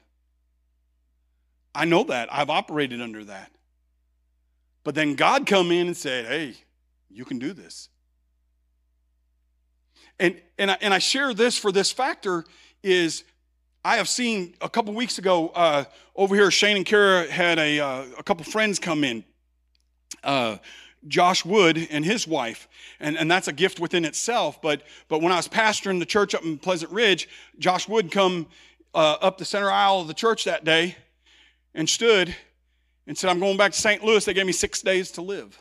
S2: I know that. I've operated under that. But then God come in and said, "Hey, you can do this." And and I, and I share this for this factor is I have seen a couple weeks ago uh, over here. Shane and Kara had a uh, a couple friends come in. Uh, Josh Wood and his wife, and, and that's a gift within itself. But but when I was pastoring the church up in Pleasant Ridge, Josh Wood come uh, up the center aisle of the church that day, and stood and said, I'm going back to St. Louis. They gave me six days to live.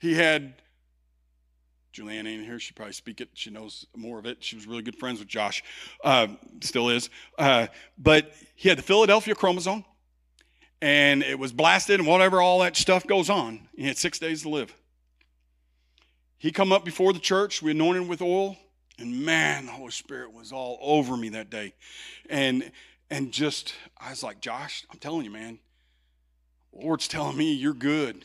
S2: He had, Julianne ain't here. She probably speak it. She knows more of it. She was really good friends with Josh, uh, still is. Uh, but he had the Philadelphia chromosome, and it was blasted and whatever, all that stuff goes on. He had six days to live. He come up before the church. We anointed him with oil. And man, the Holy Spirit was all over me that day. And and just, I was like, Josh, I'm telling you, man, Lord's telling me you're good.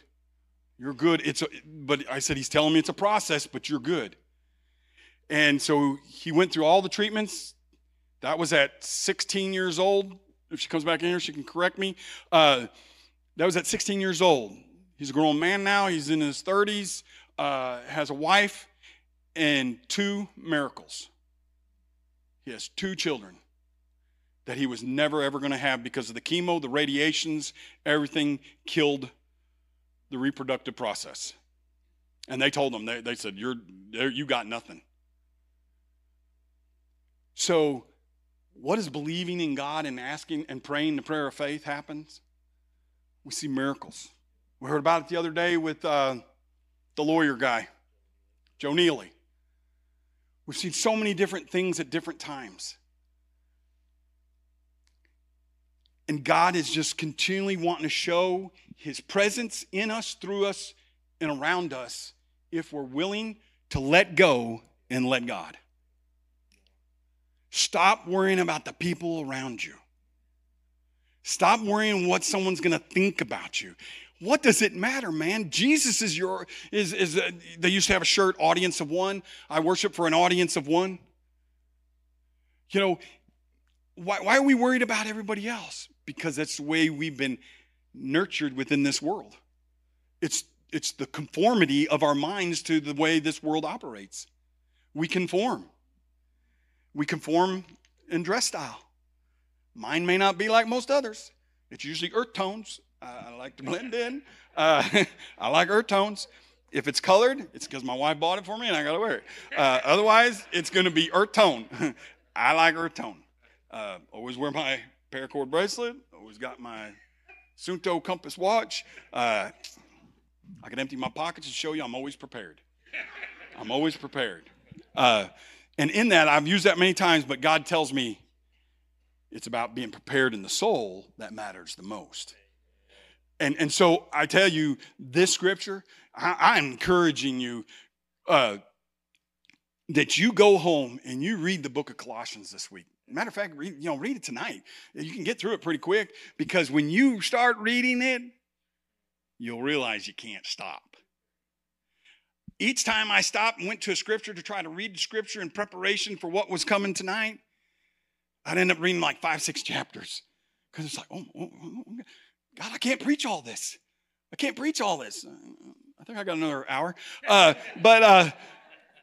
S2: You're good. It's a, but I said, He's telling me it's a process, but you're good. And so he went through all the treatments. That was at 16 years old. If she comes back in here, she can correct me. Uh, that was at 16 years old. He's a grown man now. He's in his 30s, uh, has a wife, and two miracles. He has two children that he was never ever going to have because of the chemo, the radiations, everything killed the reproductive process. And they told him, they, they said, You're, you got nothing. So, what is believing in God and asking and praying the prayer of faith happens? We see miracles. We heard about it the other day with uh, the lawyer guy, Joe Neely. We've seen so many different things at different times. And God is just continually wanting to show his presence in us, through us, and around us if we're willing to let go and let God. Stop worrying about the people around you. Stop worrying what someone's going to think about you. What does it matter, man? Jesus is your is is uh, they used to have a shirt audience of one. I worship for an audience of one. You know, why, why are we worried about everybody else? because that's the way we've been nurtured within this world. It's, it's the conformity of our minds to the way this world operates. We conform. We conform in dress style. Mine may not be like most others. It's usually earth tones. I, like to blend in. Uh, I like earth tones. If it's colored, it's because my wife bought it for me and I got to wear it. Uh, otherwise, it's going to be earth tone. I like earth tone. Uh, always wear my paracord bracelet. Always got my Suunto compass watch. Uh, I can empty my pockets and show you I'm always prepared. I'm always prepared. Uh, and in that, I've used that many times, but God tells me it's about being prepared in the soul that matters the most. And, and so I tell you, this scripture, I, am encouraging you uh, that you go home and you read the book of Colossians this week. Matter of fact, read, you know, read it tonight. You can get through it pretty quick because when you start reading it, you'll realize you can't stop. Each time I stopped and went to a scripture to try to read the scripture in preparation for what was coming tonight, I'd end up reading like five, six chapters because it's like, oh oh, oh, oh, oh, God, I can't preach all this. I can't preach all this. I think I got another hour. Uh, but uh,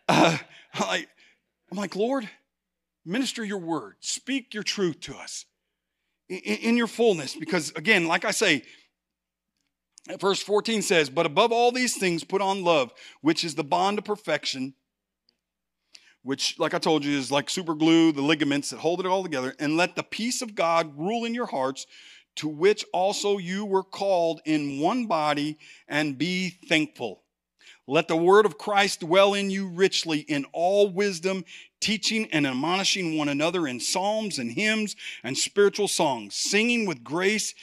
S2: uh, I'm like, I'm like, Lord, Minister your word, speak your truth to us in, in your fullness. Because again, like I say, verse 14 says, But above all these things, put on love, which is the bond of perfection, which, like I told you, is like super glue, the ligaments that hold it all together, and let the peace of God rule in your hearts, to which also you were called in one body, and be thankful. Let the word of Christ dwell in you richly in all wisdom, teaching and admonishing one another in psalms and hymns and spiritual songs, singing with grace,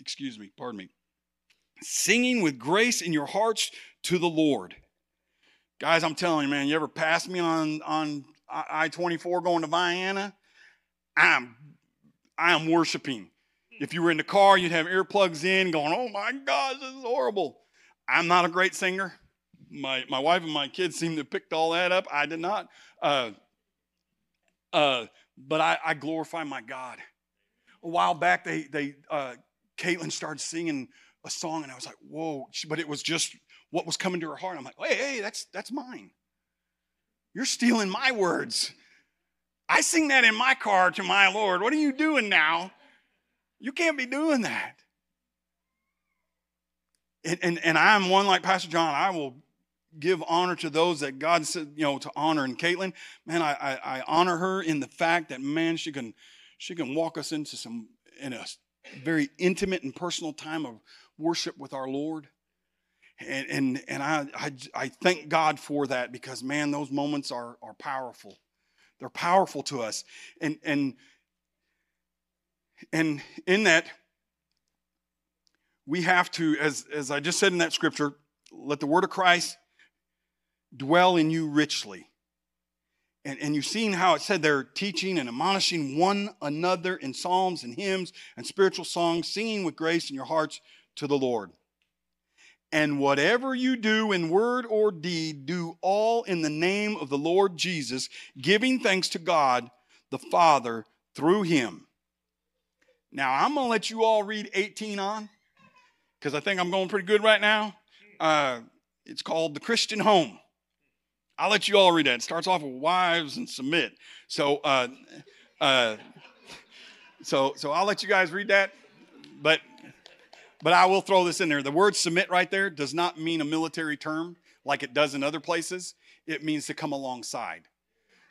S2: excuse me, pardon me, singing with grace in your hearts to the Lord. Guys, I'm telling you, man, you ever pass me on, on I 24 going to Vienna? I'm, I'm worshiping. If you were in the car, you'd have earplugs in going, oh my gosh, this is horrible. I'm not a great singer. My, my wife and my kids seem to have picked all that up. I did not. Uh, uh, but I, I, glorify my God. A while back, they, they uh, Caitlin started singing a song, and I was like, whoa. But it was just what was coming to her heart. I'm like, hey, hey, that's, that's mine. You're stealing my words. I sing that in my car to my Lord. What are you doing now? You can't be doing that. And, and, and I'm one like Pastor John, I will give honor to those that God said, you know, to honor. And Caitlin, man, I, I, I honor her in the fact that, man, she can, she can walk us into some, in a very intimate and personal time of worship with our Lord. And, and, and I, I, I thank God for that because, man, those moments are, are powerful. They're powerful to us. And, and, and in that, we have to, as, as I just said in that scripture, let the word of Christ dwell in you richly. And, and you've seen how it said they're teaching and admonishing one another in psalms and hymns and spiritual songs, singing with grace in your hearts to the Lord. And whatever you do in word or deed, do all in the name of the Lord Jesus, giving thanks to God the Father through him. Now, I'm going to let you all read 18 on because I think I'm going pretty good right now. Uh, it's called The Christian Home. I'll let you all read that. It starts off with wives and submit. So, uh, uh, so, so I'll let you guys read that. But, but I will throw this in there. The word submit right there does not mean a military term like it does in other places. It means to come alongside.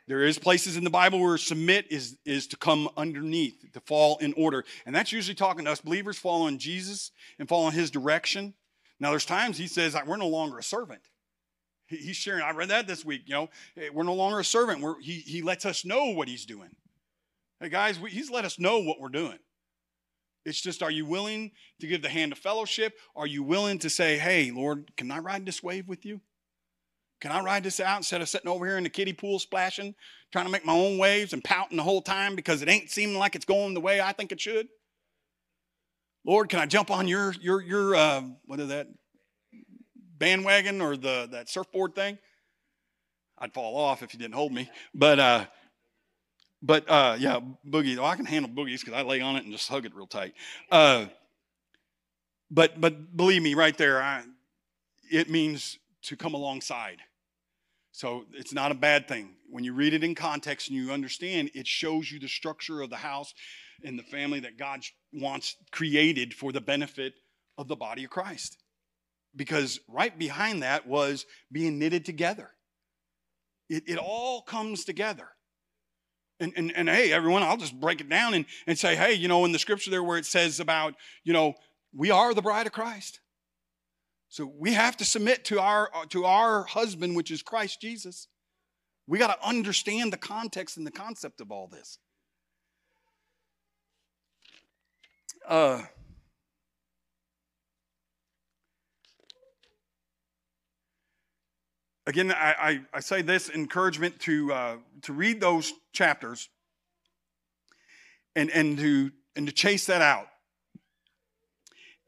S2: There is places in the Bible where submit is, is to come underneath, to fall in order. And that's usually talking to us believers following Jesus and following his direction. Now, there's times he says, we're no longer a servant. He's sharing, I read that this week, you know, eh, we're no longer a servant. We're, he, he lets us know what he's doing. Hey, guys, we, he's let us know what we're doing. It's just, are you willing to give the hand of fellowship? Are you willing to say, hey, Lord, can I ride this wave with you? Can I ride this out instead of sitting over here in the kiddie pool splashing, trying to make my own waves and pouting the whole time because it ain't seeming like it's going the way I think it should? Lord, can I jump on your your your uh, what is that bandwagon or the that surfboard thing? I'd fall off if you didn't hold me, but uh, but uh, yeah, boogie. Well, I can handle boogies because I lay on it and just hug it real tight. Uh, but but believe me, right there, I, it means to come alongside. So it's not a bad thing. When you read it in context and you understand, it shows you the structure of the house and the family that God wants created for the benefit of the body of Christ. Because right behind that was being knitted together. It, it all comes together. And, and, and hey, everyone, I'll just break it down and, and say, hey, you know, in the scripture there where it says about, you know, we are the bride of Christ. So we have to submit to our, uh, to our husband, which is Christ Jesus. We got to understand the context and the concept of all this. Uh, again, I, I, I, say this encouragement to, uh, to read those chapters and, and, to, and to chase that out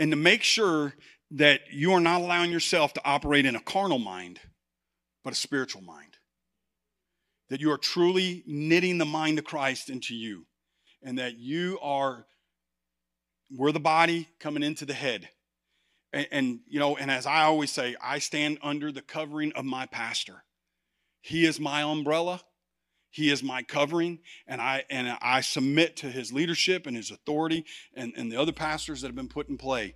S2: and to make sure that you are not allowing yourself to operate in a carnal mind, but a spiritual mind. That you are truly knitting the mind of Christ into you, and that you are, we're the body coming into the head. And, and, you know, and as I always say, I stand under the covering of my pastor. He is my umbrella. He is my covering, and I and I submit to his leadership and his authority and, and the other pastors that have been put in play.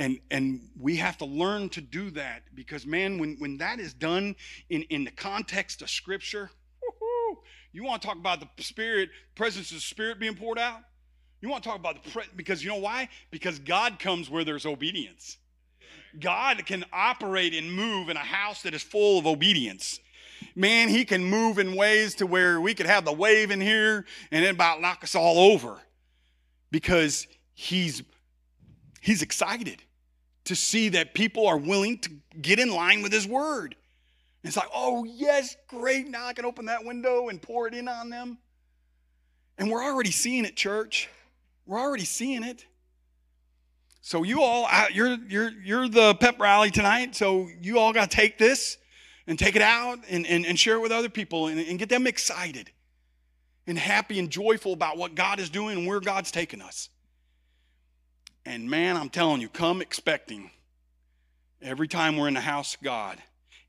S2: And, and we have to learn to do that because, man, when, when that is done in, in the context of Scripture, you want to talk about the Spirit, presence of the Spirit being poured out? You want to talk about the, pre- because you know why? Because God comes where there's obedience. God can operate and move in a house that is full of obedience. Man, He can move in ways to where we could have the wave in here and it about knock us all over because He's He's excited to see that people are willing to get in line with his word. it's like, oh, yes, great. Now I can open that window and pour it in on them. And we're already seeing it, church. We're already seeing it. So you all, you're you're you're the pep rally tonight. So you all got to take this and take it out and, and, and share it with other people and, and get them excited and happy and joyful about what God is doing and where God's taking us. And man, I'm telling you, come expecting every time we're in the house God,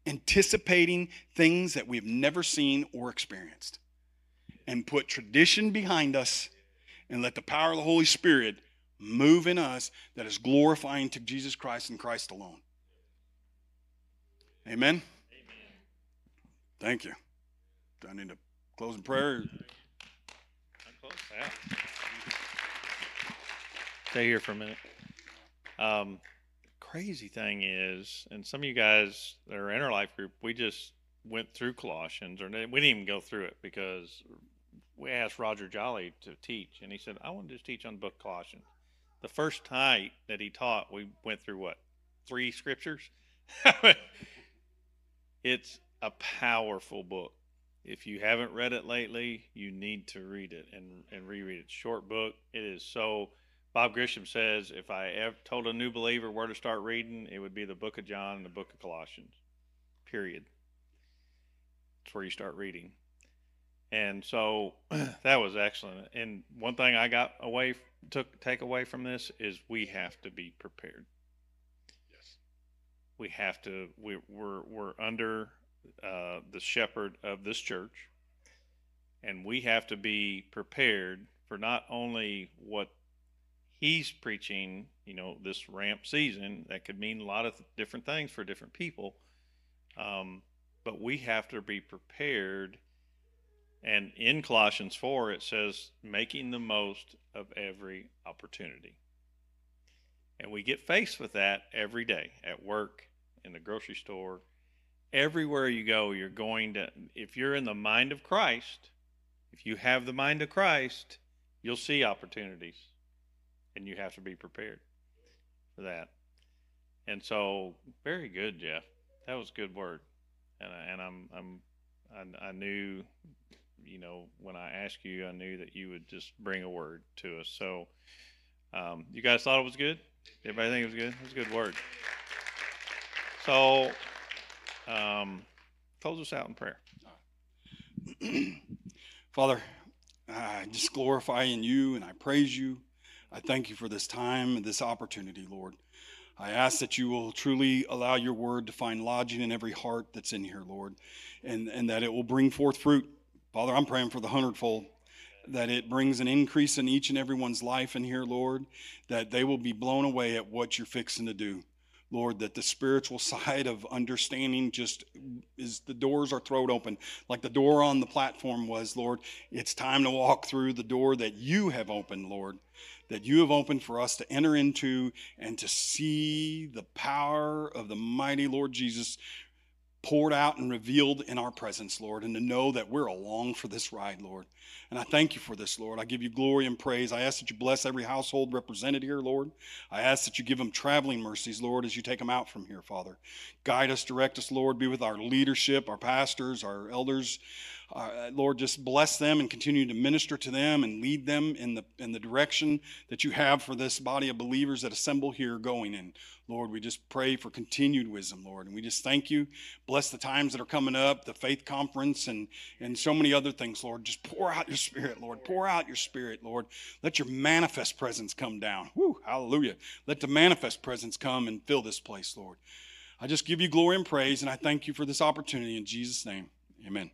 S2: anticipating things that we've never seen or experienced. And put tradition behind us and let the power of the Holy Spirit move in us that is glorifying to Jesus Christ and Christ alone. Amen. Amen. Thank you. Do I need a closing prayer? I'm close. Yeah
S3: stay here for a minute. Um, crazy thing is, and some of you guys that are in our life group, we just went through Colossians, or we didn't even go through it because we asked Roger Jolly to teach, and he said, "I want to just teach on the book Colossians." The first night that he taught, we went through what three scriptures. it's a powerful book. If you haven't read it lately, you need to read it and, and reread it. Short book. It is so Bob Grisham says, if I ever told a new believer where to start reading, it would be the book of John and the book of Colossians. Period. That's where you start reading. And so that was excellent. And one thing I got away took take away from this is we have to be prepared. Yes. We have to we we're we're under uh, the shepherd of this church and we have to be prepared for not only what he's preaching, you know, this ramp season that could mean a lot of different things for different people. Um, but we have to be prepared. And in Colossians 4, it says, making the most of every opportunity. And we get faced with that every day at work, in the grocery store, everywhere you go. You're going to, if you're in the mind of Christ, if you have the mind of Christ, you'll see opportunities and you have to be prepared for that. And so, very good, Jeff. That was good word, and I, and I'm I'm I, I knew, you know, when I asked you, I knew that you would just bring a word to us. So, um, you guys thought it was good. Everybody think it was good. It was a good word. So, um, close us out in prayer.
S2: Father, I just glorify in you and I praise you. I thank you for this time and this opportunity, Lord. I ask that you will truly allow your word to find lodging in every heart that's in here, Lord, and, and that it will bring forth fruit. Father, I'm praying for the hundredfold, that it brings an increase in each and everyone's life in here, Lord, that they will be blown away at what you're fixing to do. Lord, that the spiritual side of understanding just is the doors are thrown open. Like the door on the platform was, Lord, it's time to walk through the door that you have opened, Lord that you have opened for us to enter into and to see the power of the mighty Lord Jesus poured out and revealed in our presence, Lord, and to know that we're along for this ride, Lord. And I thank you for this, Lord. I give you glory and praise. I ask that you bless every household represented here, Lord. I ask that you give them traveling mercies, Lord, as you take them out from here, Father. Guide us, direct us, Lord. Be with our leadership, our pastors, our elders, uh, Lord, just bless them and continue to minister to them and lead them in the, in the direction that you have for this body of believers that assemble here going in. Lord, we just pray for continued wisdom, Lord. And we just thank you. Bless the times that are coming up, the faith conference, and, and so many other things, Lord. Just pour out your spirit, Lord. Pour out your spirit, Lord. Let your manifest presence come down. hallelujah. Let the manifest presence come and fill this place, Lord. I just give you glory and praise, and I thank you for this opportunity in Jesus' name. Amen.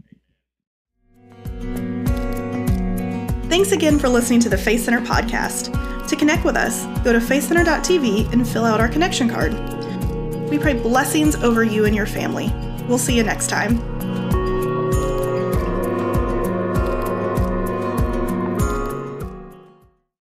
S4: Thanks again for listening to the Faith Center podcast. To connect with us, go to faithcenter.tv and fill out our connection card. We pray blessings over you and your family. We'll see you next time.